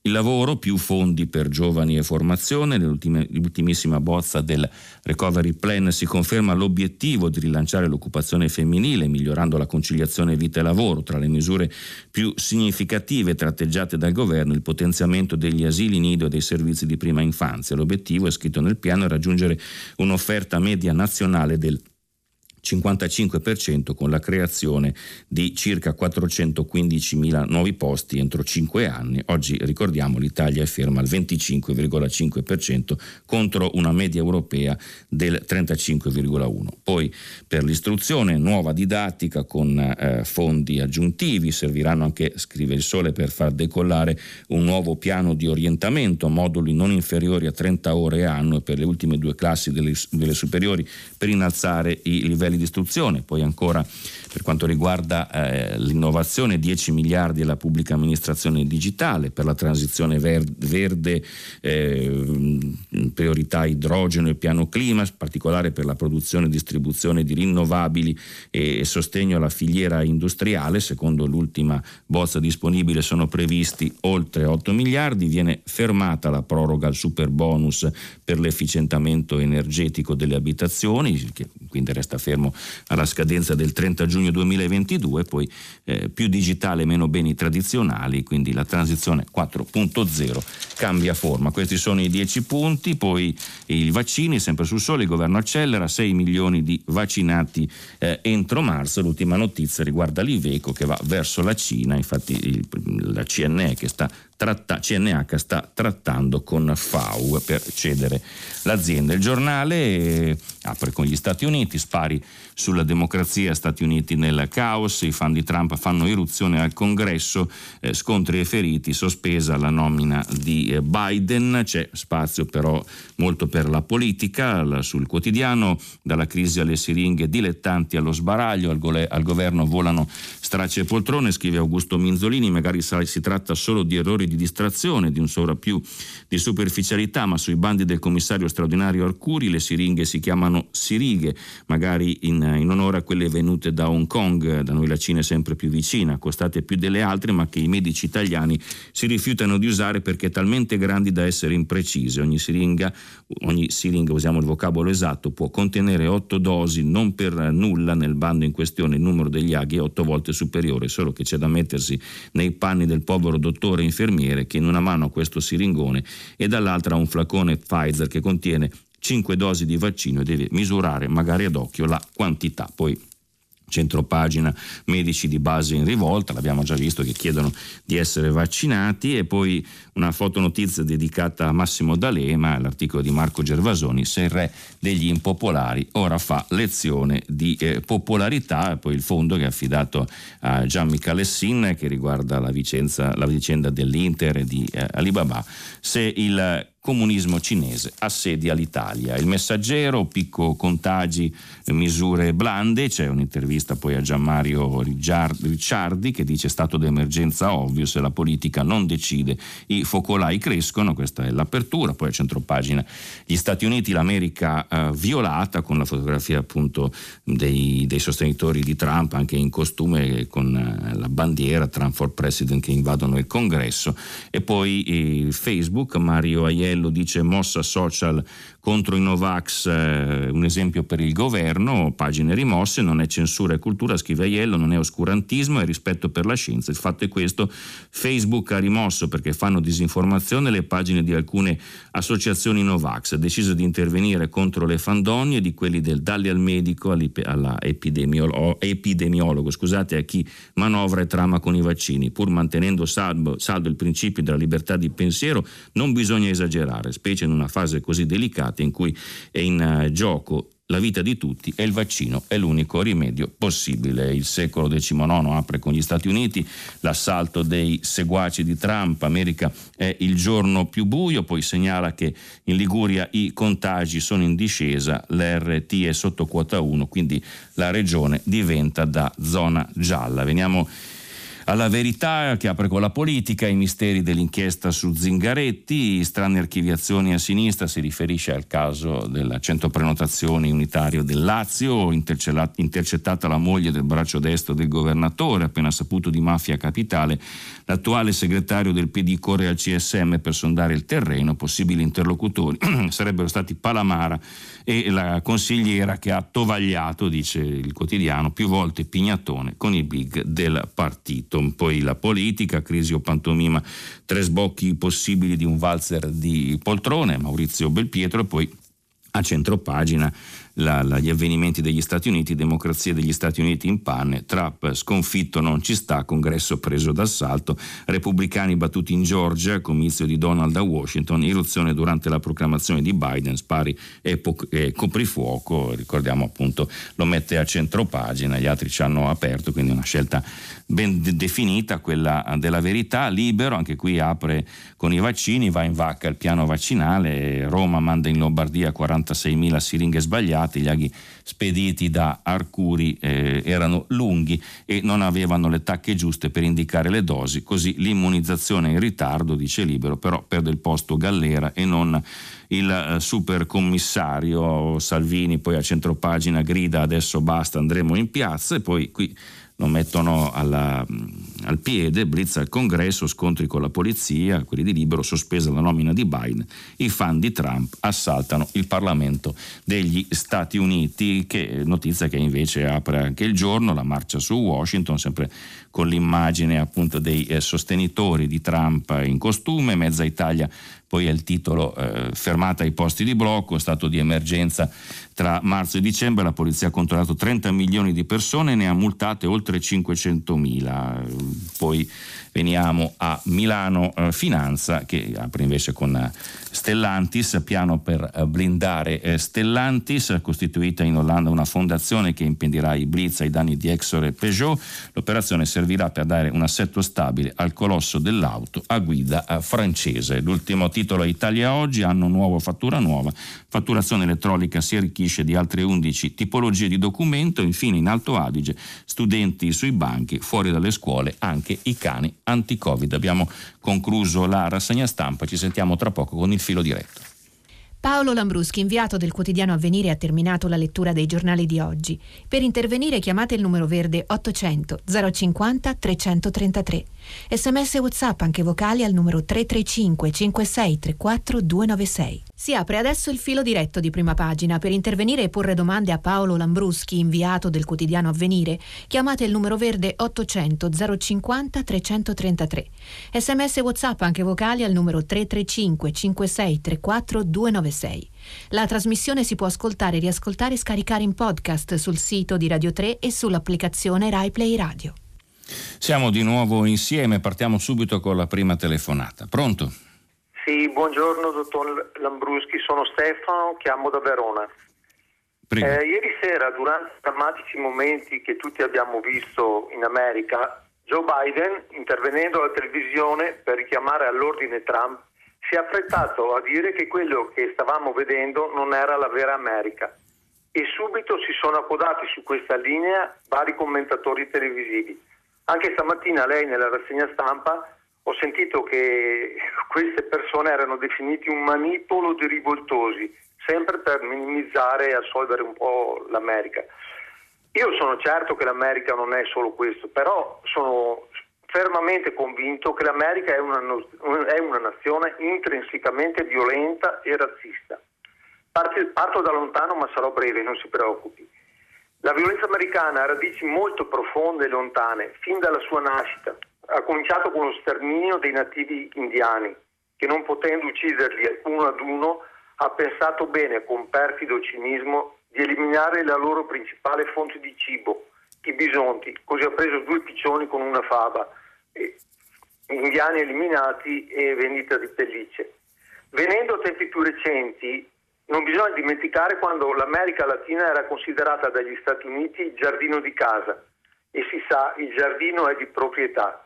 Il lavoro, più fondi per giovani e formazione, nell'ultimissima bozza del Recovery Plan si conferma l'obiettivo di rilanciare l'occupazione femminile migliorando la conciliazione vita e lavoro. Tra le misure più significative tratteggiate dal governo il potenziamento degli asili nido e dei servizi di prima infanzia. L'obiettivo è scritto nel piano è raggiungere un'offerta media nazionale del 55% con la creazione di circa 415.000 nuovi posti entro 5 anni. Oggi ricordiamo l'Italia è ferma al 25,5% contro una media europea del 35,1%. Poi per l'istruzione nuova didattica con eh, fondi aggiuntivi serviranno anche, scrive il Sole, per far decollare un nuovo piano di orientamento, moduli non inferiori a 30 ore anno per le ultime due classi delle, delle superiori per innalzare i livelli livelli di istruzione, poi ancora per quanto riguarda eh, l'innovazione 10 miliardi alla pubblica amministrazione digitale, per la transizione ver- verde eh, priorità idrogeno e piano clima, in particolare per la produzione e distribuzione di rinnovabili e, e sostegno alla filiera industriale, secondo l'ultima bozza disponibile sono previsti oltre 8 miliardi, viene fermata la proroga al super bonus per l'efficientamento energetico delle abitazioni, che quindi resta fermo alla scadenza del 30 giugno 2022, poi eh, più digitale, meno beni tradizionali, quindi la transizione 4.0 cambia forma. Questi sono i 10 punti, poi i vaccini, sempre sul sole, il governo accelera 6 milioni di vaccinati eh, entro marzo, l'ultima notizia riguarda l'Iveco che va verso la Cina, infatti il, la CNE che sta tratta, CNH sta trattando con FAU per cedere l'azienda. Il giornale eh, apre con gli Stati Uniti, spari sulla democrazia, Stati Uniti nel caos, i fan di Trump fanno irruzione al congresso, eh, scontri e feriti, sospesa la nomina di eh, Biden, c'è spazio però molto per la politica, la, sul quotidiano, dalla crisi alle siringhe dilettanti allo sbaraglio, al, gole, al governo volano stracce e poltrone, scrive Augusto Minzolini, magari sa, si tratta solo di errori di distrazione, di un sovrappiù di superficialità, ma sui bandi del commissario straordinario Arcuri le siringhe si chiamano sirighe, magari in, in onore a quelle venute da Hong Kong, da noi la Cina è sempre più vicina, costate più delle altre, ma che i medici italiani si rifiutano di usare perché talmente grandi da essere imprecise. Ogni siringa, ogni siringa, usiamo il vocabolo esatto, può contenere otto dosi, non per nulla nel bando in questione il numero degli aghi è otto volte superiore, solo che c'è da mettersi nei panni del povero dottore infermiere che in una mano ha questo siringone e dall'altra ha un flacone Pfizer che contiene 5 dosi di vaccino e deve misurare magari ad occhio la quantità. Poi centropagina medici di base in rivolta, l'abbiamo già visto che chiedono di essere vaccinati. E poi una fotonotizia dedicata a Massimo D'Alema, l'articolo di Marco Gervasoni, se il re degli impopolari ora fa lezione di eh, popolarità, poi il fondo che è affidato a Gian Michalessin che riguarda la, vicenza, la vicenda dell'Inter e di eh, Alibaba, se il comunismo cinese assedia l'Italia. Il messaggero, picco contagi, misure blande, c'è un'intervista poi a Gianmario Ricciardi che dice stato d'emergenza ovvio, se la politica non decide i focolai crescono, questa è l'apertura, poi a centropagina gli Stati Uniti, l'America eh, violata con la fotografia appunto dei, dei, sostenitori di Trump anche in costume con eh, la bandiera Trump for President che invadono il congresso e poi eh, Facebook, Mario Aiello Aiello dice mossa social contro i Novax, eh, un esempio per il governo, pagine rimosse, non è censura e cultura, scrive Aiello, non è oscurantismo, è rispetto per la scienza. Il fatto è questo, Facebook ha rimosso perché fanno disinformazione le pagine di alcune associazioni Novax, ha deciso di intervenire contro le fandonie di quelli del Dalli al medico all'epidemiologo, scusate, a chi manovra e trama con i vaccini, pur mantenendo saldo, saldo il principio della libertà di pensiero, non bisogna esagerare, specie in una fase così delicata giornate in cui è in eh, gioco la vita di tutti e il vaccino è l'unico rimedio possibile. Il secolo XIX apre con gli Stati Uniti, l'assalto dei seguaci di Trump, America è il giorno più buio, poi segnala che in Liguria i contagi sono in discesa, l'RT è sotto quota 1, quindi la regione diventa da zona gialla. Veniamo alla verità che apre con la politica, i misteri dell'inchiesta su Zingaretti, strane archiviazioni a sinistra, si riferisce al caso del centro prenotazioni unitario del Lazio, intercettata la moglie del braccio destro del governatore, appena saputo di mafia capitale, l'attuale segretario del PD corre al CSM per sondare il terreno, possibili interlocutori sarebbero stati Palamara e la consigliera che ha tovagliato, dice il quotidiano, più volte Pignatone con i big del partito. Poi la politica, crisi o pantomima, tre sbocchi possibili di un valzer di poltrone, Maurizio Belpietro e poi a centropagina la, la, gli avvenimenti degli Stati Uniti, democrazia degli Stati Uniti in panne, Trump sconfitto non ci sta, congresso preso d'assalto, repubblicani battuti in Georgia, comizio di Donald a Washington, irruzione durante la proclamazione di Biden, spari e, po- coprifuoco, ricordiamo appunto lo mette a centro pagina, gli altri ci hanno aperto, quindi una scelta ben de- definita, quella della verità, libero, anche qui apre con i vaccini, va in vacca il piano vaccinale, Roma manda in Lombardia 46.000 siringhe sbagliate, gli aghi spediti da Arcuri eh, erano lunghi e non avevano le tacche giuste per indicare le dosi, così l'immunizzazione in ritardo, dice Libero, però perde il posto Gallera e non il eh, supercommissario Salvini, poi a centropagina grida adesso basta, andremo in piazza e poi qui lo mettono alla, al piede, blitz al congresso, scontri con la polizia, quelli di Libero, sospesa la nomina di Biden, i fan di Trump assaltano il Parlamento degli Stati Uniti, che notizia che invece apre anche il giorno, la marcia su Washington, sempre con l'immagine appunto dei eh, sostenitori di Trump in costume, mezza Italia poi è il titolo eh, fermata ai posti di blocco, stato di emergenza tra marzo e dicembre, la polizia ha controllato 30 milioni di persone ne ha multate oltre 500 mila. Poi veniamo a Milano eh, Finanza che apre invece con eh, Stellantis, piano per eh, blindare Stellantis, costituita in Olanda una fondazione che impedirà i blitz ai danni di Exor e Peugeot. L'operazione servirà per dare un assetto stabile al colosso dell'auto a guida francese. L'ultimo titolo è Italia Oggi, anno nuovo, fattura nuova. Fatturazione elettronica si arricchisce di altre 11 tipologie di documento. Infine in Alto Adige, studenti sui banchi, fuori dalle scuole anche i cani anti-Covid. Abbiamo concluso la rassegna stampa, ci sentiamo tra poco con il filo diretto. Paolo Lambruschi, inviato del quotidiano Avvenire, ha terminato la lettura dei giornali di oggi. Per intervenire chiamate il numero verde 800 050 333. Sms WhatsApp anche vocali al numero 335 5634 296. Si apre adesso il filo diretto di prima pagina. Per intervenire e porre domande a Paolo Lambruschi, inviato del quotidiano Avvenire, chiamate il numero verde 800 050 333. Sms WhatsApp anche vocali al numero 335 5634 296. La trasmissione si può ascoltare, riascoltare e scaricare in podcast sul sito di Radio 3 e sull'applicazione RaiPlay Radio. Siamo di nuovo insieme, partiamo subito con la prima telefonata. Pronto? Sì, buongiorno dottor Lambruschi, sono Stefano, chiamo da Verona. Eh, ieri sera, durante i drammatici momenti che tutti abbiamo visto in America, Joe Biden, intervenendo alla televisione per richiamare all'ordine Trump, si è affrettato a dire che quello che stavamo vedendo non era la vera America. E subito si sono appodati su questa linea vari commentatori televisivi. Anche stamattina lei nella rassegna stampa ho sentito che queste persone erano definiti un manipolo di rivoltosi, sempre per minimizzare e assolvere un po' l'America. Io sono certo che l'America non è solo questo, però sono fermamente convinto che l'America è una, è una nazione intrinsecamente violenta e razzista. Parto da lontano ma sarò breve, non si preoccupi. La violenza americana ha radici molto profonde e lontane, fin dalla sua nascita ha cominciato con lo sterminio dei nativi indiani, che non potendo ucciderli uno ad uno, ha pensato bene con perfido cinismo di eliminare la loro principale fonte di cibo, i bisonti, così ha preso due piccioni con una fava, indiani eliminati e vendita di pellicce. Venendo a tempi più recenti, non bisogna dimenticare quando l'America Latina era considerata dagli Stati Uniti il giardino di casa e si sa il giardino è di proprietà.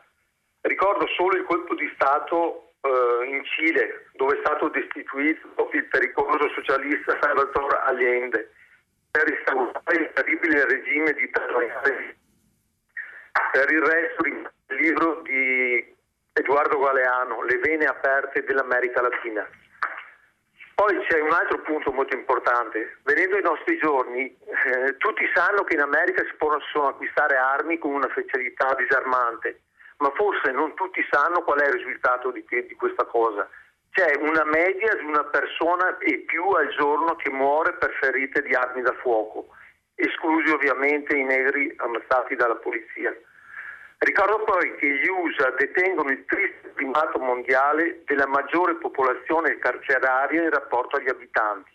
Ricordo solo il colpo di Stato eh, in Cile, dove è stato destituito il pericoloso socialista Salvatore Allende per instaurare il terribile regime di. Per il resto, libro di Edoardo Galeano, Le vene aperte dell'America Latina. Poi c'è un altro punto molto importante. Venendo ai nostri giorni, eh, tutti sanno che in America si possono acquistare armi con una facilità disarmante ma forse non tutti sanno qual è il risultato di, di questa cosa. C'è una media di una persona e più al giorno che muore per ferite di armi da fuoco, esclusi ovviamente i negri ammazzati dalla polizia. Ricordo poi che gli USA detengono il triste primato mondiale della maggiore popolazione carceraria in rapporto agli abitanti.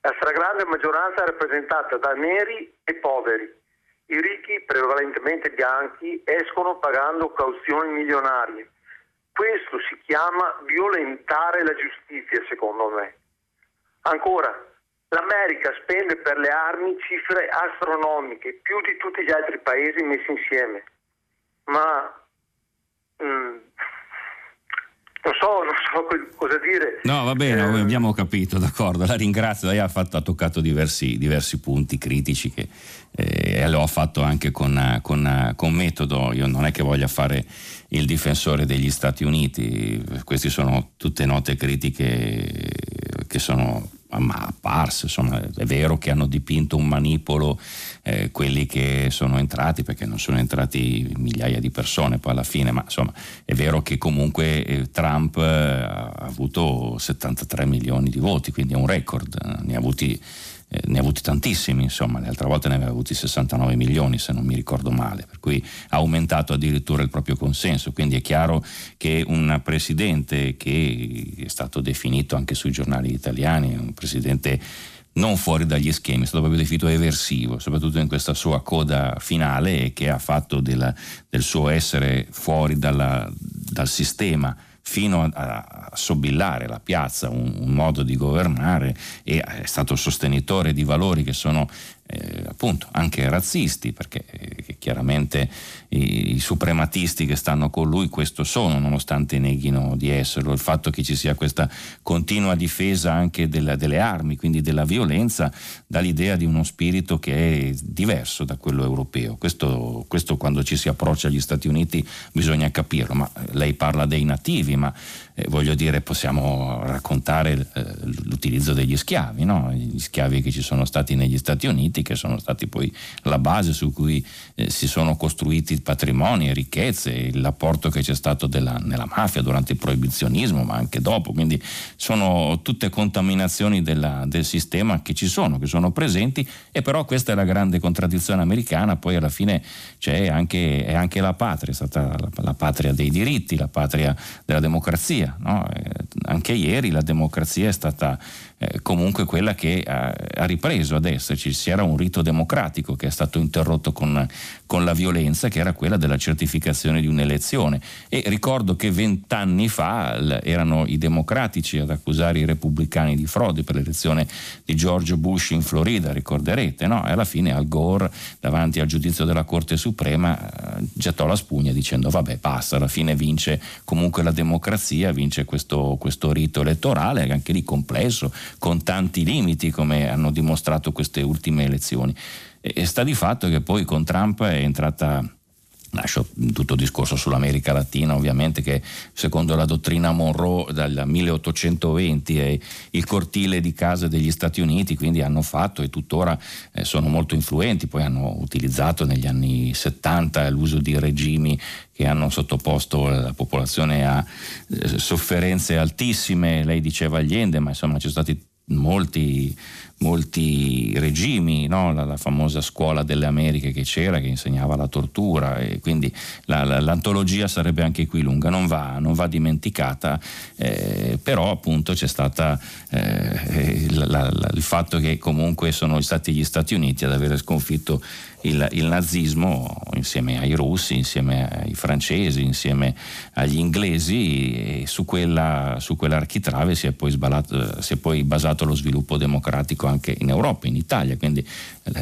La stragrande maggioranza è rappresentata da neri e poveri, i ricchi, prevalentemente bianchi, escono pagando cauzioni milionarie. Questo si chiama violentare la giustizia, secondo me. Ancora, l'America spende per le armi cifre astronomiche, più di tutti gli altri paesi messi insieme. Ma mm, non so, non so cosa dire. No, va bene, eh, abbiamo capito, d'accordo, la ringrazio, lei ha, fatto, ha toccato diversi, diversi, punti critici che eh, lo ha fatto anche con, con, con, metodo, io non è che voglia fare il difensore degli Stati Uniti, queste sono tutte note critiche che sono ma apparse, insomma, è vero che hanno dipinto un manipolo eh, quelli che sono entrati, perché non sono entrati migliaia di persone poi alla fine, ma insomma è vero che comunque eh, Trump eh, ha avuto 73 milioni di voti, quindi è un record, ne ha avuti eh, ne ha avuti tantissimi, insomma, l'altra volta ne aveva avuti 69 milioni se non mi ricordo male, per cui ha aumentato addirittura il proprio consenso, quindi è chiaro che un presidente che è stato definito anche sui giornali italiani, un presidente non fuori dagli schemi, è stato proprio definito eversivo, soprattutto in questa sua coda finale che ha fatto della, del suo essere fuori dalla, dal sistema fino a, a sobillare la piazza, un, un, modo di governare e è stato sostenitore di valori che sono eh, appunto anche razzisti, perché eh, chiaramente i, i, suprematisti che stanno con lui questo sono, nonostante neghino di esserlo. Il fatto che ci sia questa continua difesa anche della, delle armi, quindi della violenza, dà l'idea di uno spirito che è diverso da quello europeo. Questo, questo quando ci si approccia agli Stati Uniti bisogna capirlo, ma lei parla dei nativi, ma eh, voglio dire, possiamo raccontare eh, l'utilizzo degli schiavi, no? gli schiavi che ci sono stati negli Stati Uniti, che sono stati poi la base su cui eh, si sono costruiti patrimoni e ricchezze, l'apporto che c'è stato della, nella mafia durante il proibizionismo, ma anche dopo, quindi sono tutte contaminazioni della, del sistema che ci sono, che sono presenti e però questa è la grande contraddizione americana, poi alla fine c'è anche, anche la patria, è stata la, la patria dei diritti, la patria della democrazia. No? Eh, anche ieri la democrazia è stata eh, comunque quella che ha, ha, ripreso ad esserci. Si era un rito democratico che è stato interrotto con, con, la violenza, che era quella della certificazione di un'elezione. E ricordo che vent'anni fa l- erano i democratici ad accusare i repubblicani di frode per l'elezione di George Bush in Florida, ricorderete, no? E alla fine Al Gore, davanti al giudizio della Corte Suprema, eh, gettò la spugna dicendo vabbè basta, alla fine vince comunque la democrazia, vince questo, questo rito elettorale, anche lì complesso, con tanti limiti come hanno dimostrato queste ultime elezioni. E sta di fatto che poi con Trump è entrata Lascio tutto il discorso sull'America Latina, ovviamente, che secondo la dottrina Monroe dal 1820 è il cortile di casa degli Stati Uniti, quindi hanno fatto e tuttora eh, sono molto influenti, poi hanno utilizzato negli anni 70 l'uso di regimi che hanno sottoposto la popolazione a eh, sofferenze altissime, lei diceva Allende, ma insomma ci sono stati molti, molti regimi, no? la, la, famosa scuola delle Americhe che c'era che insegnava la tortura e quindi la, la, l'antologia sarebbe anche qui lunga, non va, non va dimenticata, eh, però appunto c'è stata eh, il fatto che comunque sono stati gli Stati Uniti ad avere sconfitto il, il, nazismo insieme ai russi, insieme ai francesi, insieme agli inglesi e su, quella, su quell'architrave si è, poi sbalato, si è poi basato lo sviluppo democratico anche in Europa, in Italia, quindi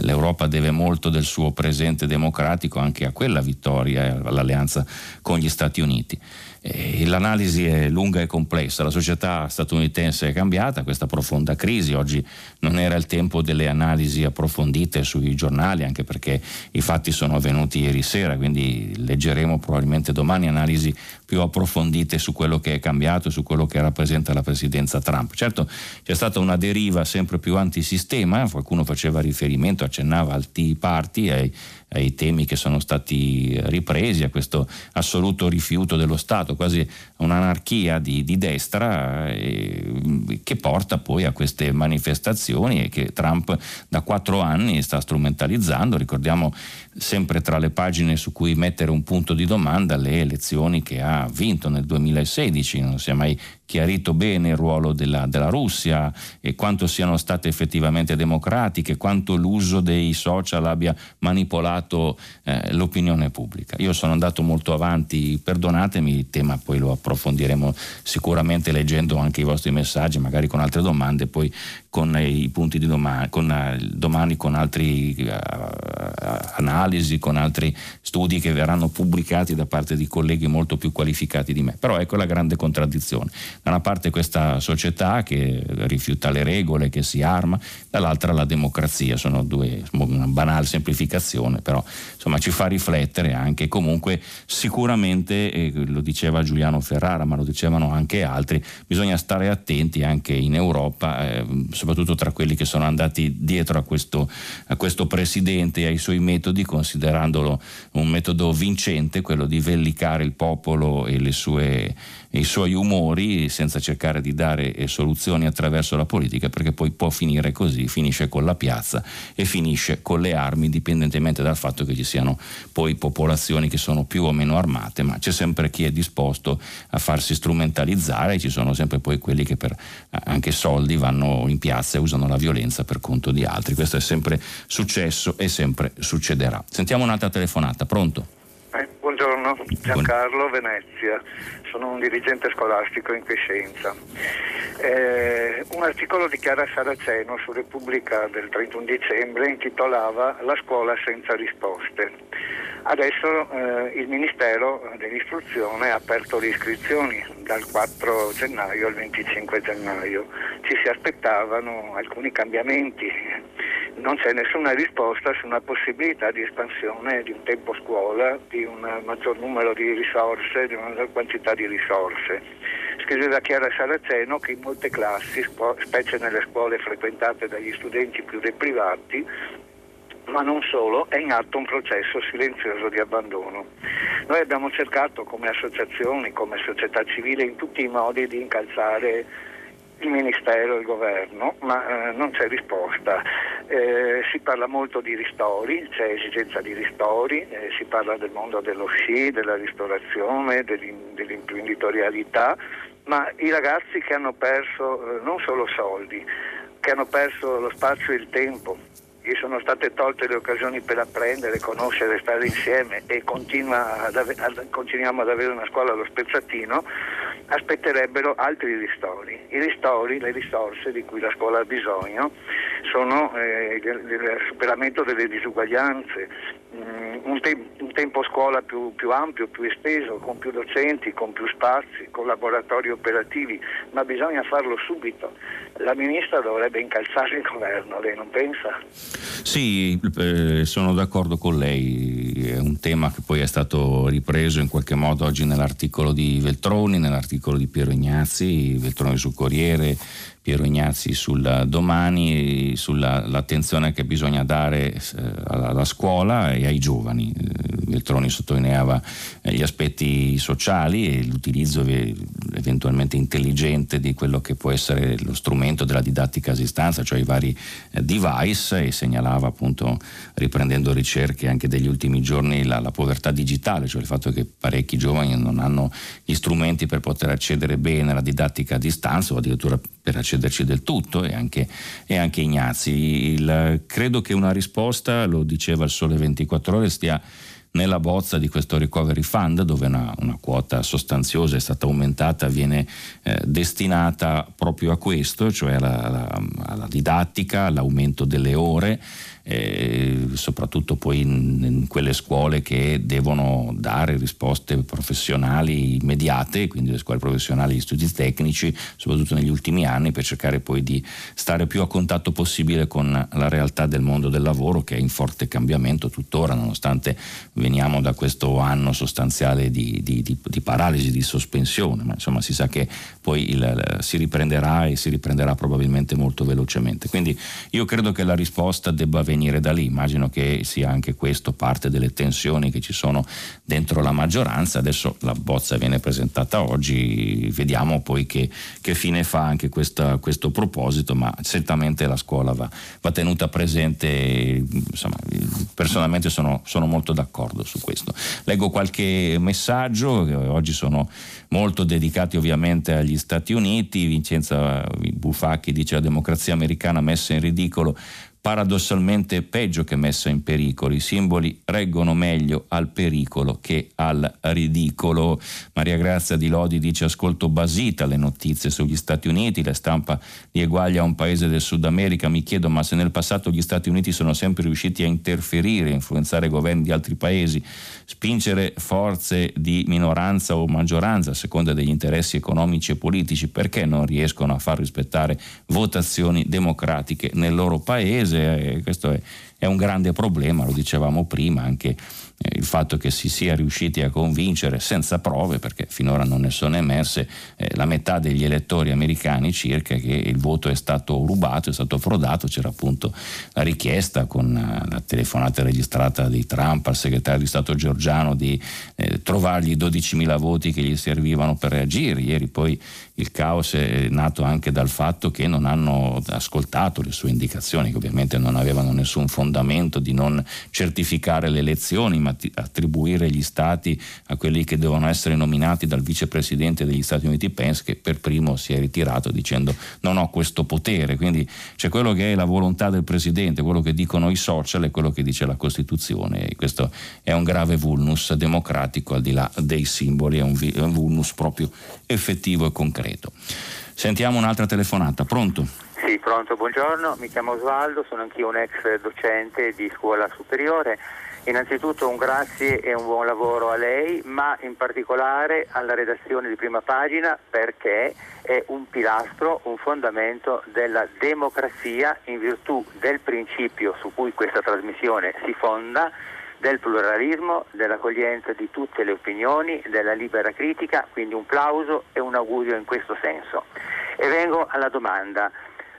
l'Europa deve molto del suo presente democratico anche a quella vittoria, all'alleanza con gli Stati Uniti. Eh, l'analisi è lunga e complessa, la società statunitense è cambiata, questa profonda crisi, oggi non era il tempo delle analisi approfondite sui giornali, anche perché i fatti sono avvenuti ieri sera, quindi leggeremo probabilmente domani analisi più approfondite su quello che è cambiato e su quello che rappresenta la presidenza Trump. Certo c'è stata una deriva sempre più antisistema, qualcuno faceva riferimento, accennava al Tea Party, ai ai temi che sono stati ripresi, a questo assoluto rifiuto dello Stato, quasi un'anarchia di, di destra eh, che porta poi a queste manifestazioni e che Trump da quattro anni sta strumentalizzando. Ricordiamo sempre tra le pagine su cui mettere un punto di domanda le elezioni che ha vinto nel 2016, non si è mai chiarito bene il ruolo della, della, Russia e quanto siano state effettivamente democratiche, quanto l'uso dei social abbia manipolato eh, l'opinione pubblica. Io sono andato molto avanti, perdonatemi, il tema poi lo approfondiremo sicuramente leggendo anche i vostri messaggi, magari con altre domande, poi con i punti di domani, con, uh, domani con altre uh, analisi, con altri studi che verranno pubblicati da parte di colleghi molto più qualificati di me. Però ecco la grande contraddizione. Da una parte questa società che rifiuta le regole, che si arma, dall'altra la democrazia. Sono due, una banale semplificazione, però insomma ci fa riflettere anche comunque sicuramente, eh, lo diceva Giuliano Ferrara, ma lo dicevano anche altri, bisogna stare attenti anche in Europa. Eh, soprattutto tra quelli che sono andati dietro a questo, a questo presidente e ai suoi metodi, considerandolo un metodo vincente, quello di vellicare il popolo e sue i suoi umori senza cercare di dare eh, soluzioni attraverso la politica perché poi può finire così, finisce con la piazza e finisce con le armi indipendentemente dal fatto che ci siano poi popolazioni che sono più o meno armate, ma c'è sempre chi è disposto a farsi strumentalizzare ci sono sempre poi quelli che per anche soldi vanno in piazza e usano la violenza per conto di altri. Questo è sempre successo e sempre succederà. Sentiamo un'altra telefonata, pronto? Buongiorno, Giancarlo Venezia sono un dirigente scolastico in Quiescenza. Eh, un articolo di Chiara Saraceno su Repubblica del 31 dicembre intitolava La scuola senza risposte. Adesso eh, il Ministero dell'Istruzione ha aperto le iscrizioni dal 4 gennaio al 25 gennaio. Ci si aspettavano alcuni cambiamenti non c'è nessuna risposta su una possibilità di espansione di un tempo scuola, di un maggior numero di risorse, di una quantità di risorse. Scriveva Chiara Saraceno che in molte classi, specie nelle scuole frequentate dagli studenti più deprivati, ma non solo, è in atto un processo silenzioso di abbandono. Noi abbiamo cercato come associazioni, come società civile, in tutti i modi di incalzare il Ministero e il Governo, ma eh, non c'è risposta. Eh, si parla molto di ristori, c'è esigenza di ristori, eh, si parla del mondo dello sci, della ristorazione, dell'imprenditorialità, ma i ragazzi che hanno perso eh, non solo soldi, che hanno perso lo spazio e il tempo, gli sono state tolte le occasioni per apprendere, conoscere, stare insieme e ad ave- ad, continuiamo ad avere una scuola allo spezzatino, aspetterebbero altri ristori. I ristori, le risorse di cui la scuola ha bisogno sono eh, il, superamento delle disuguaglianze, mm, un, te- un, tempo scuola più, più, ampio, più esteso, con più docenti, con più spazi, con laboratori operativi, ma bisogna farlo subito. La ministra dovrebbe incalzare il governo, lei non pensa? Sì, eh, sono d'accordo con lei, è un tema che poi è stato ripreso in qualche modo oggi nell'articolo di Veltroni, nell'articolo di Piero Ignazzi, Veltroni sul Corriere, Piero Ignazzi sul domani, sull'attenzione che bisogna dare eh, alla scuola e ai giovani. Eh, Veltroni sottolineava eh, gli aspetti sociali e l'utilizzo eventualmente intelligente di quello che può essere lo strumento della didattica a distanza, cioè i vari device e segnalava appunto riprendendo ricerche anche degli ultimi giorni la, la povertà digitale, cioè il fatto che parecchi giovani non hanno gli strumenti per poter accedere bene alla didattica a distanza o addirittura per accederci del tutto e anche, e anche Ignazzi. Il, credo che una risposta, lo diceva il Sole 24 ore, stia nella bozza di questo recovery fund dove una, una quota sostanziosa è stata aumentata viene eh, destinata proprio a questo, cioè alla, alla, alla didattica, all'aumento delle ore eh, soprattutto poi in, in, quelle scuole che devono dare risposte professionali immediate, quindi le scuole professionali, gli studi tecnici, soprattutto negli ultimi anni, per cercare poi di stare più a contatto possibile con la realtà del mondo del lavoro che è in forte cambiamento tuttora, nonostante veniamo da questo anno sostanziale di, di, di, di paralisi, di sospensione, ma insomma si sa che poi il, si riprenderà e si riprenderà probabilmente molto velocemente. Quindi io credo che la risposta debba venire venire da lì. Immagino che sia anche questo parte delle tensioni che ci sono dentro la maggioranza. Adesso la bozza viene presentata oggi, vediamo poi che, che fine fa anche questa, questo proposito, ma certamente la scuola va, va tenuta presente. Insomma, personalmente sono, sono molto d'accordo su questo. Leggo qualche messaggio, oggi sono molto dedicati ovviamente agli Stati Uniti. Vincenza Bufacchi dice la democrazia americana messa in ridicolo paradossalmente peggio che messa in pericolo. I simboli reggono meglio al pericolo che al ridicolo. Maria Grazia di Lodi dice ascolto basita le notizie sugli Stati Uniti, la stampa li eguaglia a un paese del Sud America. Mi chiedo ma se nel passato gli Stati Uniti sono sempre riusciti a interferire, influenzare governi di altri paesi, spingere forze di minoranza o maggioranza a seconda degli interessi economici e politici, perché non riescono a far rispettare votazioni democratiche nel loro paese? Paese, questo è, è un grande problema, lo dicevamo prima, anche eh, il fatto che si sia riusciti a convincere senza prove, perché finora non ne sono emerse, eh, la metà degli elettori americani circa che il voto è stato rubato, è stato frodato, c'era appunto la richiesta con eh, la telefonata registrata di Trump al segretario di Stato Giorgiano di eh, trovargli 12.000 voti che gli servivano per reagire. Ieri poi il caos è nato anche dal fatto che non hanno ascoltato le sue indicazioni, che ovviamente non avevano nessun fondamento di non certificare le elezioni, ma attribuire gli stati a quelli che devono essere nominati dal vicepresidente degli Stati Uniti Pence, che per primo si è ritirato dicendo non ho questo potere. Quindi c'è quello che è la volontà del presidente, quello che dicono i social e quello che dice la Costituzione. E questo è un grave vulnus democratico al di là dei simboli, è un, vulnus proprio effettivo e concreto concreto. Sentiamo un'altra telefonata, pronto? Sì, pronto, buongiorno, mi chiamo Osvaldo, sono anch'io un ex docente di scuola superiore. Innanzitutto un grazie e un buon lavoro a lei, ma in particolare alla redazione di prima pagina perché è un pilastro, un fondamento della democrazia in virtù del principio su cui questa trasmissione si fonda del pluralismo, dell'accoglienza di tutte le opinioni, della libera critica, quindi un plauso e un augurio in questo senso. E vengo alla domanda.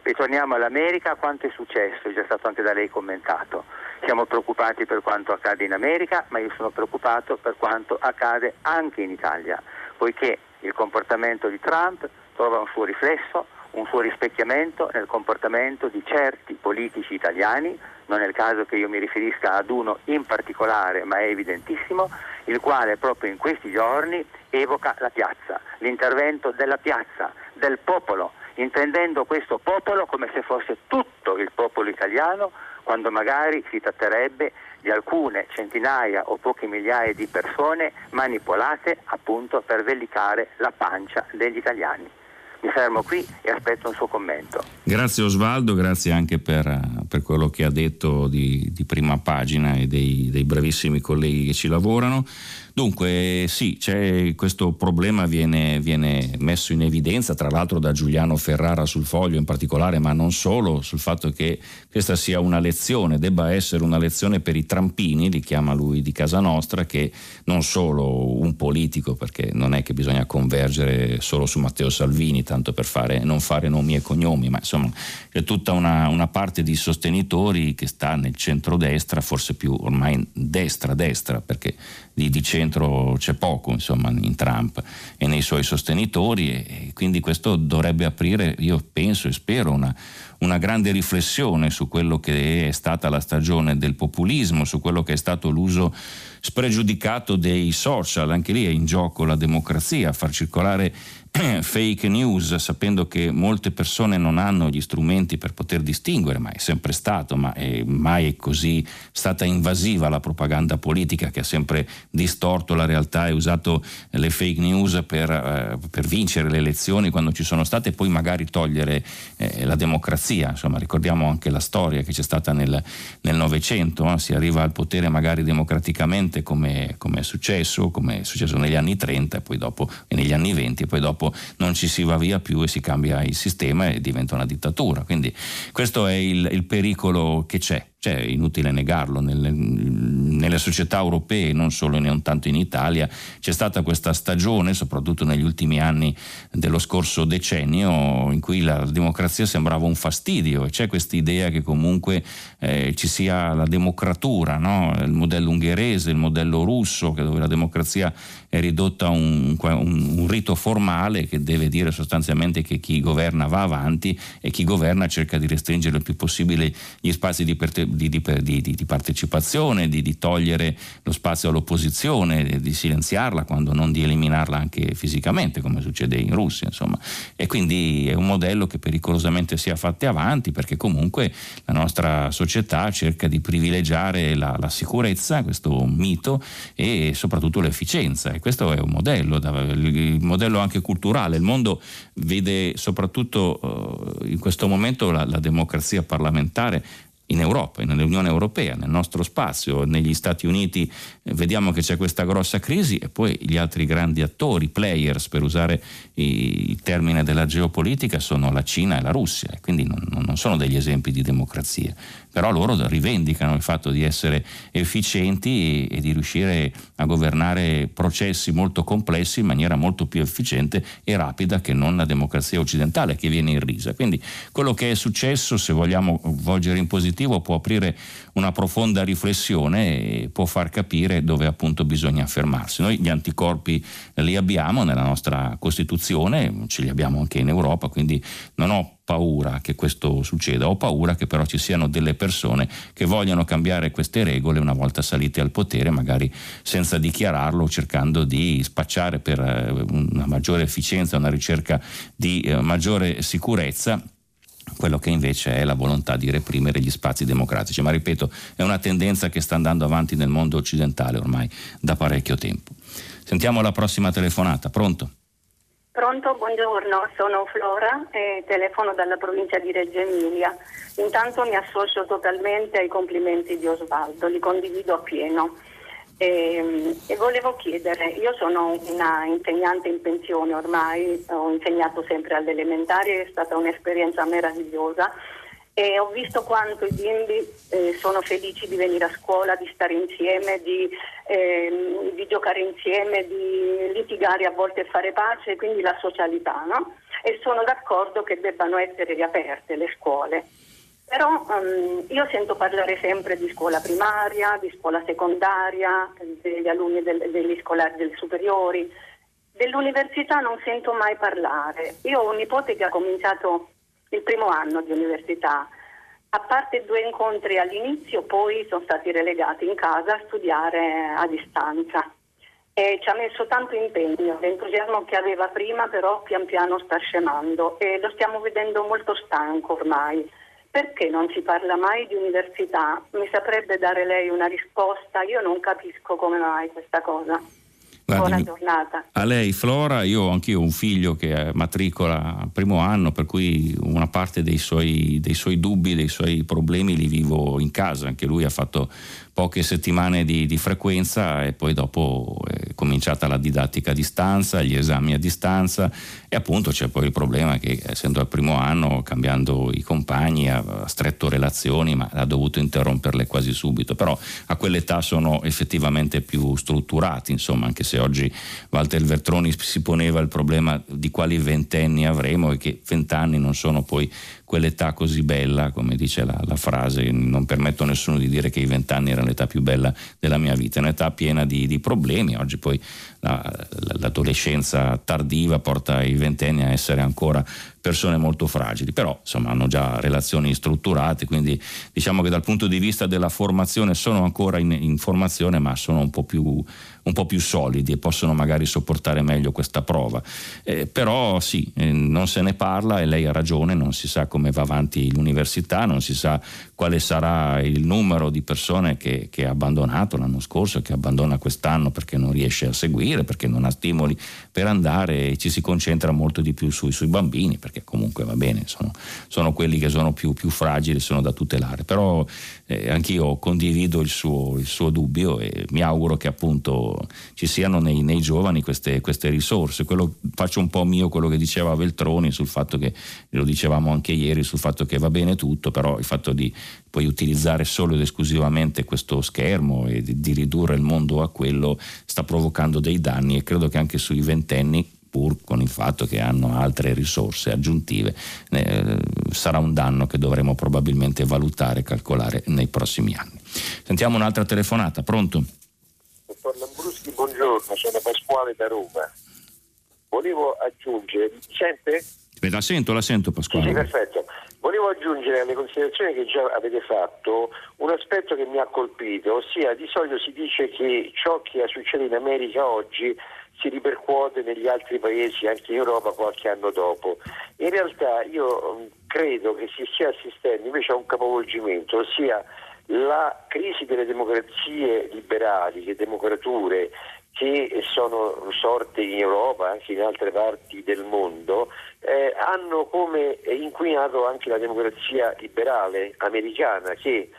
Ritorniamo all'America, quanto è successo? È già stato anche da lei commentato. Siamo preoccupati per quanto accade in America, ma io sono preoccupato per quanto accade anche in Italia, poiché il comportamento di Trump trova un suo riflesso, un suo rispecchiamento nel comportamento di certi politici italiani, non è il caso che io mi riferisca ad uno in particolare, ma è evidentissimo, il quale proprio in questi giorni evoca la piazza, l'intervento della piazza, del popolo, intendendo questo popolo come se fosse tutto il popolo italiano, quando magari si tratterebbe di alcune centinaia o poche migliaia di persone manipolate appunto per vellicare la pancia degli italiani. Mi fermo qui e aspetto un suo commento. Grazie Osvaldo, grazie anche per, per quello che ha detto di, di prima pagina e dei, dei bravissimi colleghi che ci lavorano. Dunque sì, questo problema viene, viene, messo in evidenza tra l'altro da Giuliano Ferrara sul foglio in particolare, ma non solo, sul fatto che questa sia una lezione, debba essere una lezione per i trampini, li chiama lui di casa nostra, che non solo un politico, perché non è che bisogna convergere solo su Matteo Salvini, tanto per fare, non fare nomi e cognomi, ma insomma c'è tutta una, una parte di sostenitori che sta nel centro-destra, forse più ormai destra-destra, perché di, di, centro c'è poco insomma, in Trump e nei suoi sostenitori e, quindi questo dovrebbe aprire, io penso e spero, una, una grande riflessione su quello che è stata la stagione del populismo, su quello che è stato l'uso spregiudicato dei social, anche lì è in gioco la democrazia, far circolare fake news, sapendo che molte persone non hanno gli strumenti per poter distinguere, ma è sempre stato, ma è mai è così stata invasiva la propaganda politica che ha sempre distorto la realtà e usato le fake news per, eh, per vincere le elezioni quando ci sono state e poi magari togliere eh, la democrazia. Insomma, ricordiamo anche la storia che c'è stata nel Novecento, eh? si arriva al potere magari democraticamente come, come, è successo, come è successo negli anni 30 e poi dopo e negli anni 20 e poi dopo dopo non ci si va via più e si cambia il sistema e diventa una dittatura. Quindi questo è il, il pericolo che c'è cioè, è inutile negarlo, nelle, nelle, società europee, non solo e non tanto in Italia, c'è stata questa stagione, soprattutto negli ultimi anni dello scorso decennio, in cui la democrazia sembrava un fastidio e c'è questa idea che comunque eh, ci sia la democratura, no? il modello ungherese, il modello russo, dove la democrazia è ridotta a un, un, un rito formale che deve dire sostanzialmente che chi governa va avanti e chi governa cerca di restringere il più possibile gli spazi di, di, di, di partecipazione, di, togliere lo spazio all'opposizione, di silenziarla quando non di eliminarla anche fisicamente, come succede in Russia. Insomma. E quindi è un modello che pericolosamente si è fatti avanti perché comunque la nostra società cerca di privilegiare la, la sicurezza, questo mito, e soprattutto l'efficienza. E questo è un modello, il modello anche culturale. Il mondo vede soprattutto eh, in questo momento la, la democrazia parlamentare in Europa, nell'Unione Europea, nel nostro spazio, negli Stati Uniti eh, vediamo che c'è questa grossa crisi e poi gli altri grandi attori, players per usare il termine della geopolitica, sono la Cina e la Russia, quindi non, non sono degli esempi di democrazia però loro rivendicano il fatto di essere efficienti e, di riuscire a governare processi molto complessi in maniera molto più efficiente e rapida che non la democrazia occidentale che viene in risa. Quindi quello che è successo, se vogliamo volgere in positivo, può aprire una profonda riflessione e può far capire dove appunto bisogna fermarsi. Noi gli anticorpi li abbiamo nella nostra Costituzione, ce li abbiamo anche in Europa, quindi non ho paura che questo succeda, ho paura che però ci siano delle persone che vogliano cambiare queste regole una volta salite al potere, magari senza dichiararlo, cercando di spacciare per eh, una maggiore efficienza, una ricerca di eh, maggiore sicurezza quello che invece è la volontà di reprimere gli spazi democratici. Ma ripeto, è una tendenza che sta andando avanti nel mondo occidentale ormai da parecchio tempo. Sentiamo la prossima telefonata. Pronto? Pronto, buongiorno, sono Flora e telefono dalla provincia di Reggio Emilia. Intanto mi associo totalmente ai complimenti di Osvaldo, li condivido appieno. E, e volevo chiedere, io sono una insegnante in pensione ormai, ho insegnato sempre alle elementari, è stata un'esperienza meravigliosa e ho visto quanto i bimbi eh, sono felici di venire a scuola, di stare insieme, di, eh, di, giocare insieme, di litigare a volte e fare pace, quindi la socialità. No? E sono d'accordo che debbano essere riaperte le scuole. Però um, io sento parlare sempre di scuola primaria, di scuola secondaria, degli alunni del, degli scolari delle superiori. Dell'università non sento mai parlare. Io ho un nipote che ha cominciato il primo anno di università. A parte due incontri all'inizio, poi sono stati relegati in casa a studiare a distanza. E ci ha messo tanto impegno, l'entusiasmo che aveva prima però pian piano sta scemando e lo stiamo vedendo molto stanco ormai. Perché non si parla mai di università? Mi saprebbe dare lei una risposta? Io non capisco come mai questa cosa. Buona giornata. A lei Flora, io ho anch'io un figlio che matricola al primo anno, per cui una parte dei suoi, dei suoi dubbi, dei suoi problemi li vivo in casa. Anche lui ha fatto poche settimane di, di, frequenza e poi dopo è cominciata la didattica a distanza, gli esami a distanza e appunto c'è poi il problema che essendo al primo anno, cambiando i compagni, ha stretto relazioni ma ha dovuto interromperle quasi subito, però a quell'età sono effettivamente più strutturati, insomma anche se oggi Walter Vertroni si poneva il problema di quali ventenni avremo e che vent'anni non sono poi quell'età così bella, come dice la, la, frase, non permetto a nessuno di dire che i vent'anni erano l'età più bella della mia vita, è un'età piena di, di problemi, oggi poi l'adolescenza tardiva porta i ventenni a essere ancora persone molto fragili, però insomma hanno già relazioni strutturate, quindi diciamo che dal punto di vista della formazione sono ancora in, in formazione, ma sono un po' più un po' più solidi e possono magari sopportare meglio questa prova. Eh, però sì, eh, non se ne parla e lei ha ragione, non si sa come va avanti l'università, non si sa quale sarà il numero di persone che, che ha abbandonato l'anno scorso che abbandona quest'anno perché non riesce a seguire, perché non ha stimoli per andare e ci si concentra molto di più sui, sui bambini, perché comunque va bene, sono, sono quelli che sono più, più, fragili, sono da tutelare. Però eh, anch'io condivido il suo, il suo dubbio e mi auguro che appunto ci siano nei, nei giovani queste, queste, risorse. Quello, faccio un po' mio quello che diceva Veltroni sul fatto che, lo dicevamo anche ieri, sul fatto che va bene tutto, però il fatto di poi utilizzare solo ed esclusivamente questo schermo e di, di ridurre il mondo a quello sta provocando dei danni e credo che anche sui ventenni pur con il fatto che hanno altre risorse aggiuntive, eh, sarà un danno che dovremo probabilmente valutare e calcolare nei prossimi anni. Sentiamo un'altra telefonata, pronto? Dottor Lambruschi, buongiorno, sono Pasquale da Roma. Volevo aggiungere, sente? La sento, la sento Pasquale. Sì, perfetto. Volevo aggiungere alle considerazioni che già avete fatto un aspetto che mi ha colpito, ossia di solito si dice che ciò che succede in America oggi si ripercuote negli altri paesi, anche in Europa, qualche anno dopo. In realtà io mm, credo che si stia assistendo invece a un capovolgimento, ossia la crisi delle democrazie liberali, le democrature che sono sorte in Europa, anche in altre parti del mondo, eh, hanno come inquinato anche la democrazia liberale americana che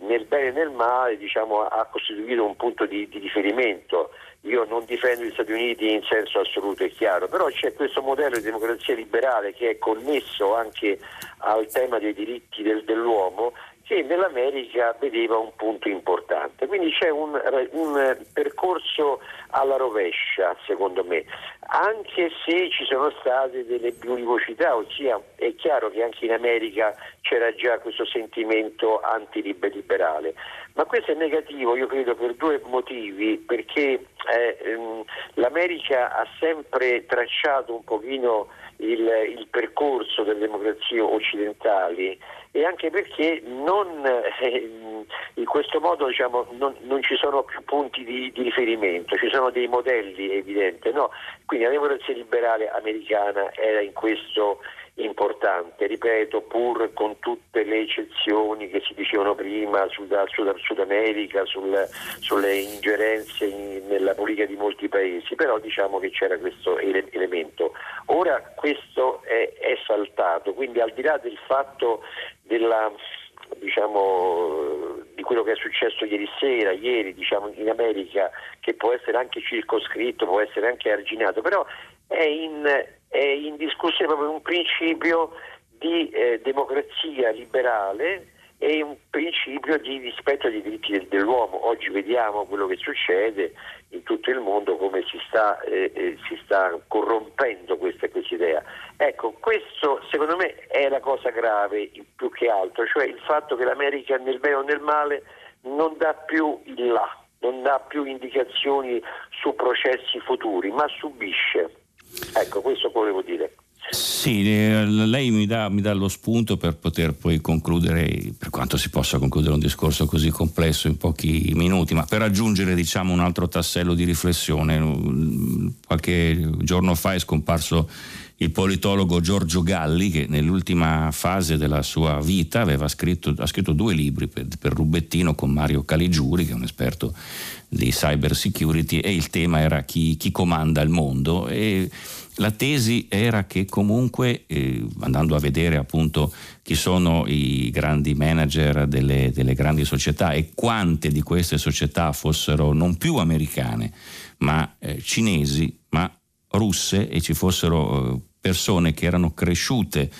nel bene e nel male diciamo, ha costituito un punto di, di, riferimento. Io non difendo gli Stati Uniti in senso assoluto e chiaro, però c'è questo modello di democrazia liberale che è connesso anche al tema dei diritti del, dell'uomo che nell'America vedeva un punto importante. Quindi c'è un, un, percorso alla rovescia, secondo me, anche se ci sono state delle plurivocità, ossia è chiaro che anche in America c'era già questo sentimento antiliberale. Ma questo è negativo, io credo, per due motivi, perché eh, ehm, l'America ha sempre tracciato un pochino il, il percorso delle democrazie occidentali e anche perché non, eh, in questo modo diciamo, non, non, ci sono più punti di, di, riferimento, ci sono dei modelli evidenti. No? Quindi la democrazia liberale americana era in questo importante, ripeto, pur con tutte le eccezioni che si dicevano prima Sud, Sud, Sud America, sul, sulle ingerenze in, nella politica di molti paesi, però diciamo che c'era questo ele- elemento. Ora questo è, è saltato, quindi al di là del fatto della diciamo, di quello che è successo ieri sera, ieri diciamo, in America, che può essere anche circoscritto, può essere anche arginato, però è in, è in discussione proprio un principio di eh, democrazia liberale e un principio di rispetto dei diritti dell'uomo. Oggi vediamo quello che succede in tutto il mondo, come si sta, eh, eh, si sta corrompendo questa, questa, idea. Ecco, questo secondo me è la cosa grave più che altro, cioè il fatto che l'America nel bene o nel male non dà più il là, non dà più indicazioni su processi futuri, ma subisce. Ecco, questo volevo dire. Sì, eh, lei mi dà, mi dà, lo spunto per poter poi concludere, per quanto si possa concludere un discorso così complesso in pochi minuti, ma per aggiungere diciamo, un altro tassello di riflessione. Qualche giorno fa è scomparso il politologo Giorgio Galli che nell'ultima fase della sua vita scritto, ha scritto due libri per, per Rubettino con Mario Caligiuri che è un esperto di cyber security e il tema era chi, chi comanda il mondo e la tesi era che comunque, eh, andando a vedere appunto chi sono i grandi manager delle, delle, grandi società e quante di queste società fossero non più americane, ma eh, cinesi, ma russe e ci fossero eh, persone che erano cresciute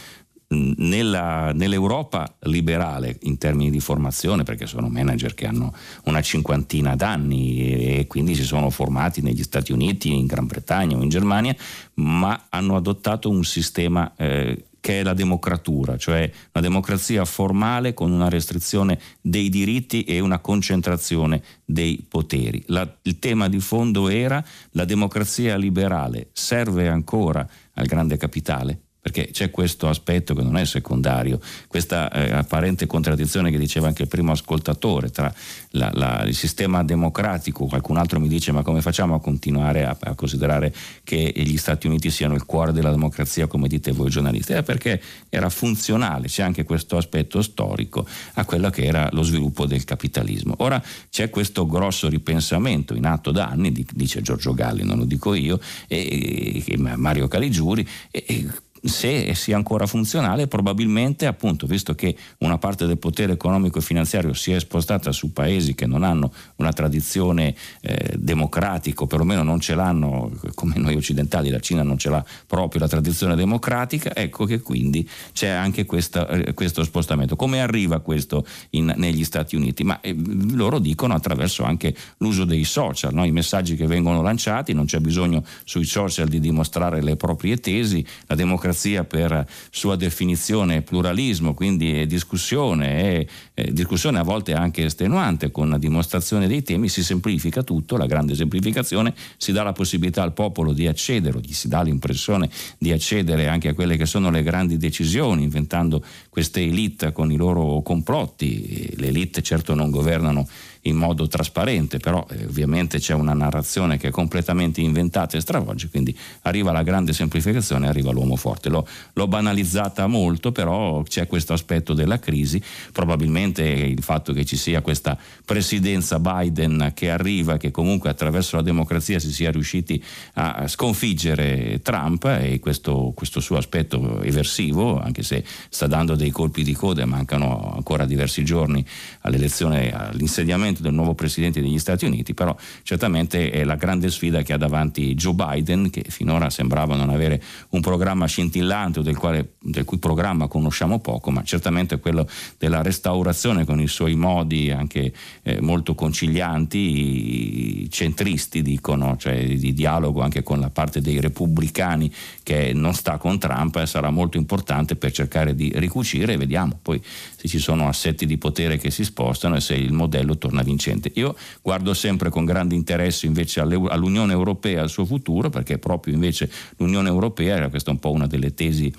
nella, nell'Europa liberale in termini di formazione, perché sono manager che hanno una cinquantina d'anni e quindi si sono formati negli Stati Uniti, in Gran Bretagna o in Germania, ma hanno adottato un sistema eh, che è la democratura, cioè una democrazia formale con una restrizione dei diritti e una concentrazione dei poteri. La, il tema di fondo era la democrazia liberale serve ancora al grande capitale? Perché c'è questo aspetto che non è secondario, questa eh, apparente contraddizione che diceva anche il primo ascoltatore tra la, la, il sistema democratico, qualcun altro mi dice ma come facciamo a continuare a, a, considerare che gli Stati Uniti siano il cuore della democrazia come dite voi giornalisti? È perché era funzionale, c'è anche questo aspetto storico a quello che era lo sviluppo del capitalismo. Ora c'è questo grosso ripensamento in atto da anni, dice Giorgio Galli, non lo dico io, e, e Mario Caligiuri, e, e se sia ancora funzionale, probabilmente appunto, visto che una parte del potere economico e finanziario si è spostata su paesi che non hanno una tradizione eh, democratica, o perlomeno non ce l'hanno come noi occidentali, la Cina non ce l'ha proprio la tradizione democratica, ecco che quindi c'è anche questa, eh, questo spostamento. Come arriva questo in, negli Stati Uniti? Ma eh, loro dicono attraverso anche l'uso dei social, no? i messaggi che vengono lanciati, non c'è bisogno sui social di dimostrare le proprie tesi, la democrazia democrazia per sua definizione pluralismo, quindi discussione, è discussione a volte anche estenuante con la dimostrazione dei temi, si semplifica tutto, la grande semplificazione, si dà la possibilità al popolo di accedere, gli si dà l'impressione di accedere anche a quelle che sono le grandi decisioni, inventando queste elite con i loro complotti. Le elite certo non governano in modo trasparente, però eh, ovviamente c'è una narrazione che è completamente inventata e stravolge, quindi arriva la grande semplificazione, arriva l'uomo forte. L'ho, l'ho banalizzata molto, però c'è questo aspetto della crisi, probabilmente il fatto che ci sia questa presidenza Biden che arriva, che comunque attraverso la democrazia si sia riusciti a sconfiggere Trump e questo, questo suo aspetto eversivo, anche se sta dando dei colpi di coda mancano ancora diversi giorni all'elezione, all'insediamento del nuovo presidente degli Stati Uniti, però certamente è la grande sfida che ha davanti Joe Biden, che finora sembrava non avere un programma scintillante del, quale, del cui programma conosciamo poco, ma certamente quello della restaurazione con i suoi modi anche eh, molto concilianti, centristi dicono, cioè di dialogo anche con la parte dei repubblicani che non sta con Trump, eh, sarà molto importante per cercare di ricucire e vediamo poi se ci sono assetti di potere che si spostano e se il modello torna vincente. Io guardo sempre con grande interesse invece all'Unione Europea, al suo futuro, perché proprio invece l'Unione Europea, questa un po' una delle tesi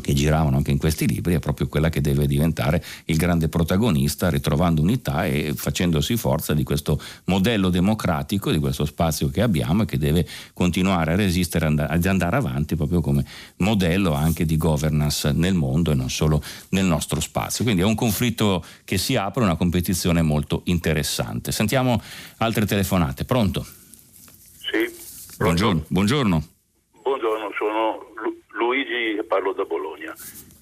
che giravano anche in questi libri è proprio quella che deve diventare il grande protagonista ritrovando unità e facendosi forza di questo modello democratico, di questo spazio che abbiamo e che deve continuare a resistere, ad andare avanti proprio come modello anche di governance nel mondo e non solo nel nostro spazio. Quindi è un conflitto che si apre, una competizione molto interessante. Sentiamo altre telefonate. Pronto? Sì. Buongiorno. Buongiorno. Buongiorno, parlo da Bologna.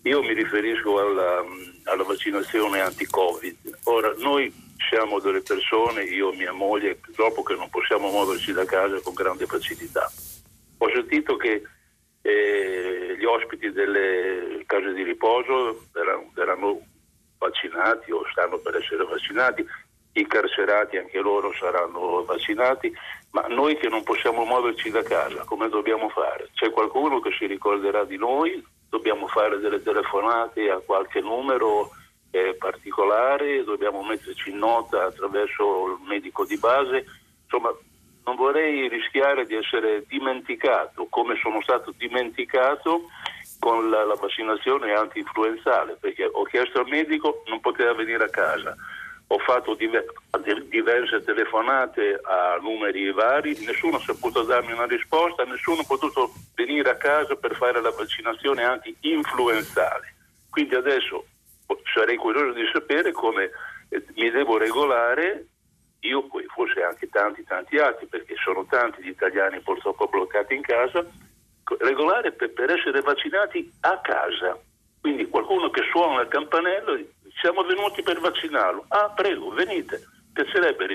Io mi riferisco alla, alla vaccinazione anti-Covid. Ora, noi siamo delle persone, io e mia moglie, purtroppo che non possiamo muoverci da casa con grande facilità. Ho sentito che gli ospiti delle case di riposo erano, erano vaccinati o stanno per essere vaccinati, i carcerati anche loro saranno vaccinati, ma noi che non possiamo muoverci da casa, come dobbiamo fare? C'è qualcuno che si ricorderà di noi? Dobbiamo fare delle telefonate a qualche numero eh, particolare, dobbiamo metterci in nota attraverso il medico di base, insomma non vorrei rischiare di essere dimenticato come sono stato dimenticato con la, la vaccinazione anti-influenzale perché ho chiesto al medico non poteva venire a casa ho fatto diver- diverse telefonate a numeri vari, nessuno ha saputo darmi una risposta, nessuno ha potuto venire a casa per fare la vaccinazione anti-influenzale. Quindi adesso sarei curioso di sapere come eh, mi devo regolare io, poi forse anche tanti tanti altri, perché sono tanti gli italiani purtroppo bloccati in casa, regolare per, per essere vaccinati a casa. Quindi qualcuno che suona il campanello, siamo venuti per vaccinarlo. Ah, prego, venite. Piacerebbe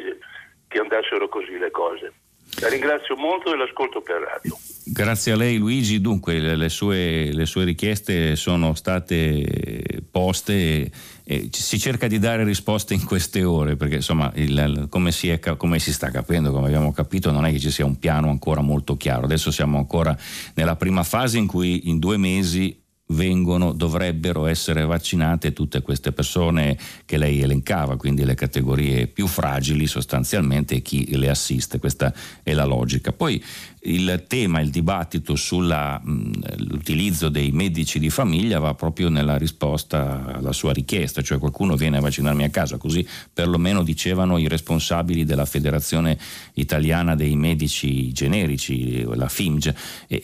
che andassero così le cose. La ringrazio molto e l'ascolto per radio. Grazie a lei Luigi, dunque le sue, le sue richieste sono state poste e, e, si cerca di dare risposte in queste ore perché insomma il, come, si è, come, si sta capendo, come abbiamo capito non è che ci sia un piano ancora molto chiaro, adesso siamo ancora nella prima fase in cui in due mesi vengono, dovrebbero essere vaccinate tutte queste persone che lei elencava, quindi le categorie più fragili sostanzialmente e chi le assiste, questa è la logica. Poi il tema, il dibattito sull'utilizzo dei medici di famiglia va proprio nella risposta alla sua richiesta, cioè qualcuno viene a vaccinarmi a casa, così perlomeno dicevano i responsabili della Federazione Italiana dei Medici Generici, la FIMG,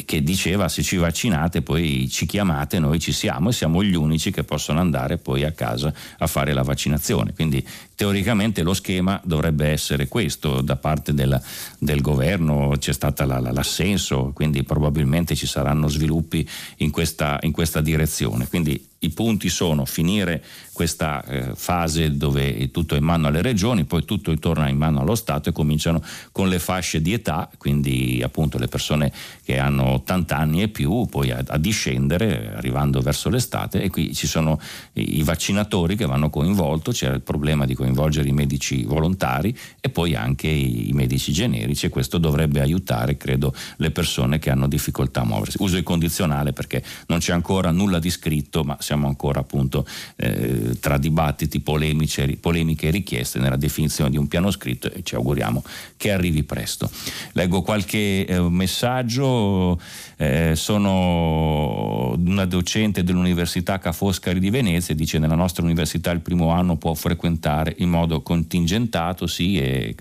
che diceva se ci vaccinate poi ci chiamate, noi ci siamo e siamo gli unici che possono andare poi a casa a fare la vaccinazione. Quindi teoricamente lo schema dovrebbe essere questo da parte del, del governo, c'è stata la l'assenso, quindi probabilmente ci saranno sviluppi in questa, in questa direzione. Quindi i punti sono finire questa eh, fase dove tutto è in mano alle regioni, poi tutto torna in mano allo Stato e cominciano con le fasce di età, quindi appunto le persone che hanno 80 anni e più, poi a, a discendere arrivando verso l'estate e qui ci sono i, i vaccinatori che vanno coinvolti, c'è il problema di coinvolgere i medici volontari e poi anche i, i medici generici e questo dovrebbe aiutare, credo, le persone che hanno difficoltà a muoversi. Uso il condizionale perché non c'è ancora nulla di scritto, ma siamo ancora appunto eh, tra dibattiti, polemiche, polemiche e richieste nella definizione di un piano scritto e ci auguriamo che arrivi presto. Leggo qualche eh, messaggio, eh, sono una docente dell'Università Ca' Foscari di Venezia dice nella nostra università il primo anno può frequentare in modo contingentato, sì, e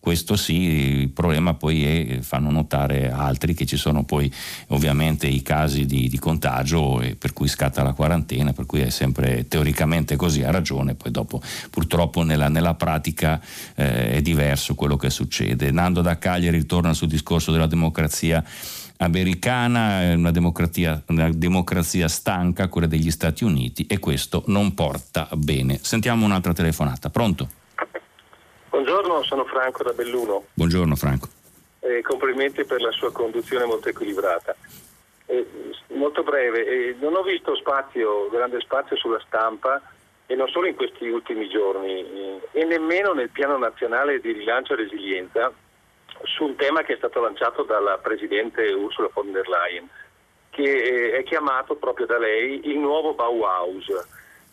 questo sì, il problema poi è, fanno notare altri che ci sono poi ovviamente i casi di, di contagio per cui scatta la quarantena, per cui è sempre teoricamente così, ha ragione, poi dopo purtroppo nella, nella pratica eh, è diverso quello che succede. Nando da Cagliari ritorna sul discorso della democrazia americana, è una democrazia, una democrazia stanca, quella degli Stati Uniti e questo non porta bene. Sentiamo un'altra telefonata, pronto? Buongiorno, sono Franco da Belluno. Buongiorno Franco. Eh, complimenti per la sua conduzione molto equilibrata. Eh, molto breve, eh, non ho visto spazio, grande spazio sulla stampa e non solo in questi ultimi giorni e nemmeno nel piano nazionale di rilancio e resilienza su un tema che è stato lanciato dalla Presidente Ursula von der Leyen, che eh, è chiamato proprio da lei il nuovo Bauhaus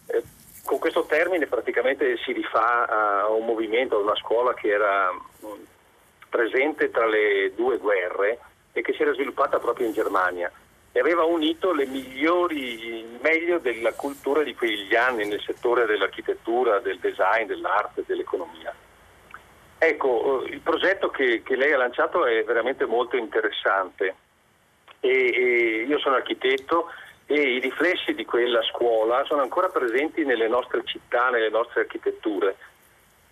eh, con questo termine praticamente si rifà a un movimento, a una scuola che era mm, presente tra le due guerre e che si era sviluppata proprio in Germania e aveva unito le migliori, il meglio della cultura di quegli anni nel settore dell'architettura, del design, dell'arte, dell'economia. Ecco, eh, il progetto che, che lei ha lanciato è veramente molto interessante e, e io sono architetto e i riflessi di quella scuola sono ancora presenti nelle nostre città, nelle nostre architetture.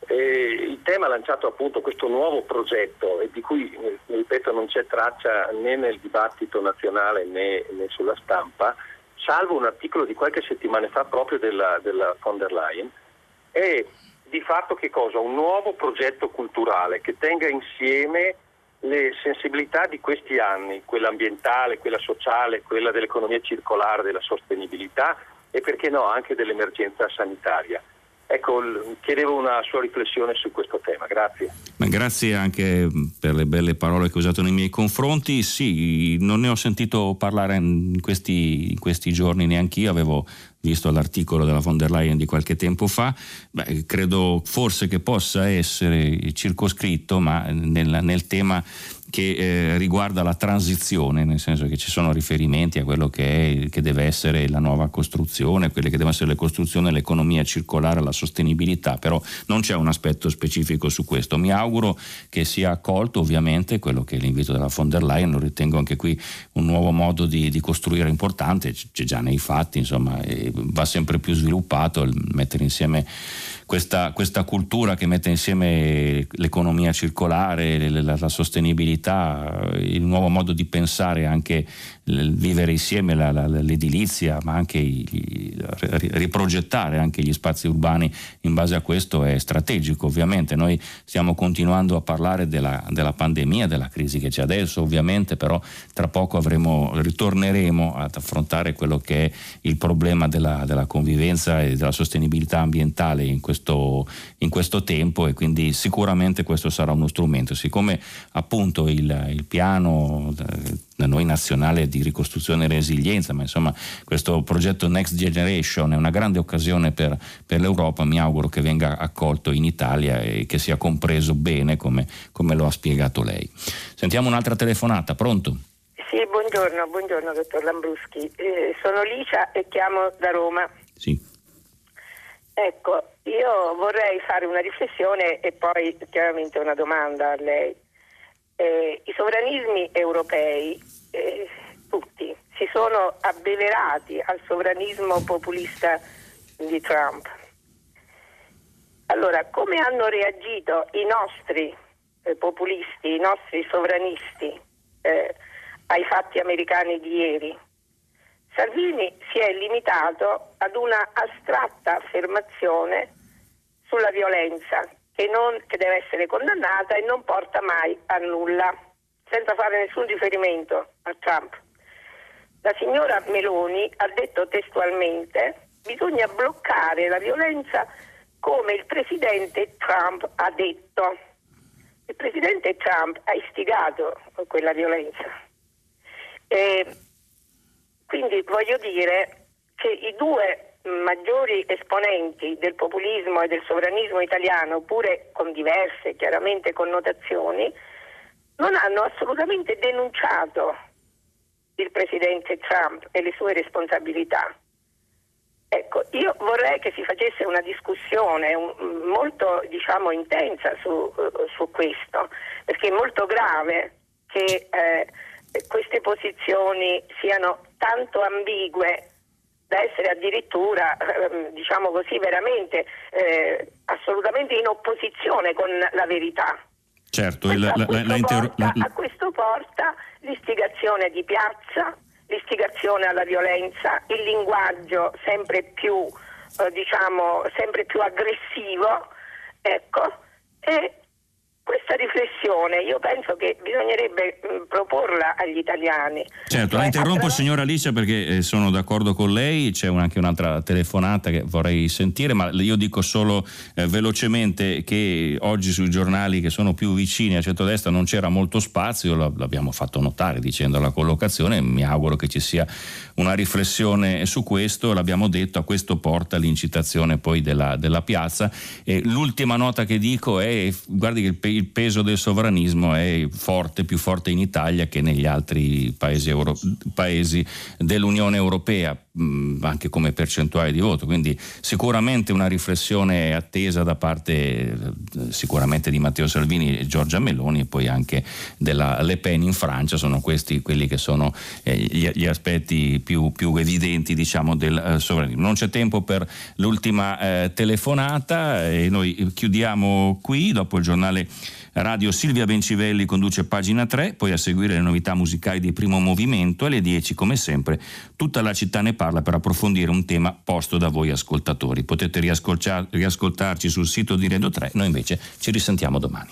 E il tema lanciato appunto questo nuovo progetto e di cui, eh, ripeto, non c'è traccia né nel dibattito nazionale né, né sulla stampa, salvo un articolo di qualche settimana fa proprio della, della von der Leyen, è di fatto che cosa? Un nuovo progetto culturale che tenga insieme le sensibilità di questi anni, quella ambientale, quella sociale, quella dell'economia circolare, della sostenibilità e perché no anche dell'emergenza sanitaria. Ecco, chiedevo una sua riflessione su questo tema, grazie. grazie anche per le belle parole che ho usato nei miei confronti. Sì, non ne ho sentito parlare in questi, in questi giorni neanche io, avevo visto l'articolo della von der Leyen di qualche tempo fa, Beh, credo forse che possa essere circoscritto, ma nel, nel tema che eh, riguarda la transizione, nel senso che ci sono riferimenti a quello che, è, che deve essere la nuova costruzione, quelle che devono essere le costruzioni, l'economia circolare, la sostenibilità, però non c'è un aspetto specifico su questo. Mi auguro che sia accolto ovviamente quello che è l'invito della von der Leyen, lo ritengo anche qui un nuovo modo di, di costruire importante, c'è già nei fatti, insomma, va sempre più sviluppato il mettere insieme questa, questa, cultura che mette insieme l'economia circolare, la, la, sostenibilità, il nuovo modo di pensare anche vivere insieme la, la, l'edilizia, ma anche i, riprogettare anche gli spazi urbani in base a questo è strategico. Ovviamente noi stiamo continuando a parlare della, della pandemia, della crisi che c'è adesso, ovviamente, però tra poco avremo, ritorneremo ad affrontare quello che è il problema della, della convivenza e della sostenibilità ambientale in questo, in questo, tempo e quindi sicuramente questo sarà uno strumento. Siccome appunto il, il piano da noi nazionale di ricostruzione e resilienza, ma insomma questo progetto Next Generation è una grande occasione per, per l'Europa, mi auguro che venga accolto in Italia e che sia compreso bene come, come lo ha spiegato lei. Sentiamo un'altra telefonata, pronto? Sì, buongiorno, buongiorno dottor Lambruschi, eh, sono Licia e chiamo da Roma. Sì. Ecco, io vorrei fare una riflessione e poi chiaramente una domanda a lei eh, i sovranismi europei, eh, tutti, si sono abbeverati al sovranismo populista di Trump. Allora, come hanno reagito i nostri eh, populisti, i nostri sovranisti eh, ai fatti americani di ieri? Salvini si è limitato ad una astratta affermazione sulla violenza che, non, che deve essere condannata e non porta mai a nulla, senza fare nessun riferimento a Trump. La signora Meloni ha detto testualmente bisogna bloccare la violenza come il presidente Trump ha detto. Il presidente Trump ha istigato quella violenza. E quindi voglio dire che i due maggiori esponenti del populismo e del sovranismo italiano, pure con diverse chiaramente connotazioni, non hanno assolutamente denunciato il presidente Trump e le sue responsabilità. Ecco, io vorrei che si facesse una discussione un, molto diciamo, intensa su, su, questo, perché è molto grave che eh, queste posizioni siano tanto ambigue da essere addirittura, ehm, diciamo così, veramente eh, assolutamente in opposizione con la verità. Certo, il, la, a, questo la, porta, la, a questo porta l'istigazione di piazza, l'istigazione alla violenza, il linguaggio sempre più, eh, diciamo, sempre più aggressivo, ecco, e questa riflessione io penso che bisognerebbe mh, mm, proporla agli italiani. Certo, la cioè, interrompo signora Alicia perché eh, sono d'accordo con lei, c'è un, anche un'altra telefonata che vorrei sentire, ma io dico solo eh, velocemente che oggi sui giornali che sono più vicini a centrodestra non c'era molto spazio, l'abbiamo fatto notare dicendo la collocazione, mi auguro che ci sia una riflessione su questo, l'abbiamo detto, a questo porta l'incitazione poi della, della piazza. E l'ultima nota che dico è, guardi che il il peso del sovranismo è forte, più forte in Italia che negli altri paesi, euro, paesi dell'Unione Europea, mh, anche come percentuale di voto. Quindi sicuramente una riflessione attesa da parte eh, sicuramente di Matteo Salvini e Giorgia Meloni e poi anche della Le Pen in Francia, sono questi quelli che sono eh, gli, gli, aspetti più, più, evidenti diciamo, del eh, sovranismo. Non c'è tempo per l'ultima eh, telefonata e noi chiudiamo qui dopo il giornale Radio Silvia Bencivelli conduce pagina 3, poi a seguire le novità musicali di primo movimento alle 10 come sempre tutta la città ne parla per approfondire un tema posto da voi ascoltatori. Potete riascoltarci sul sito di Radio 3, noi invece ci risentiamo domani.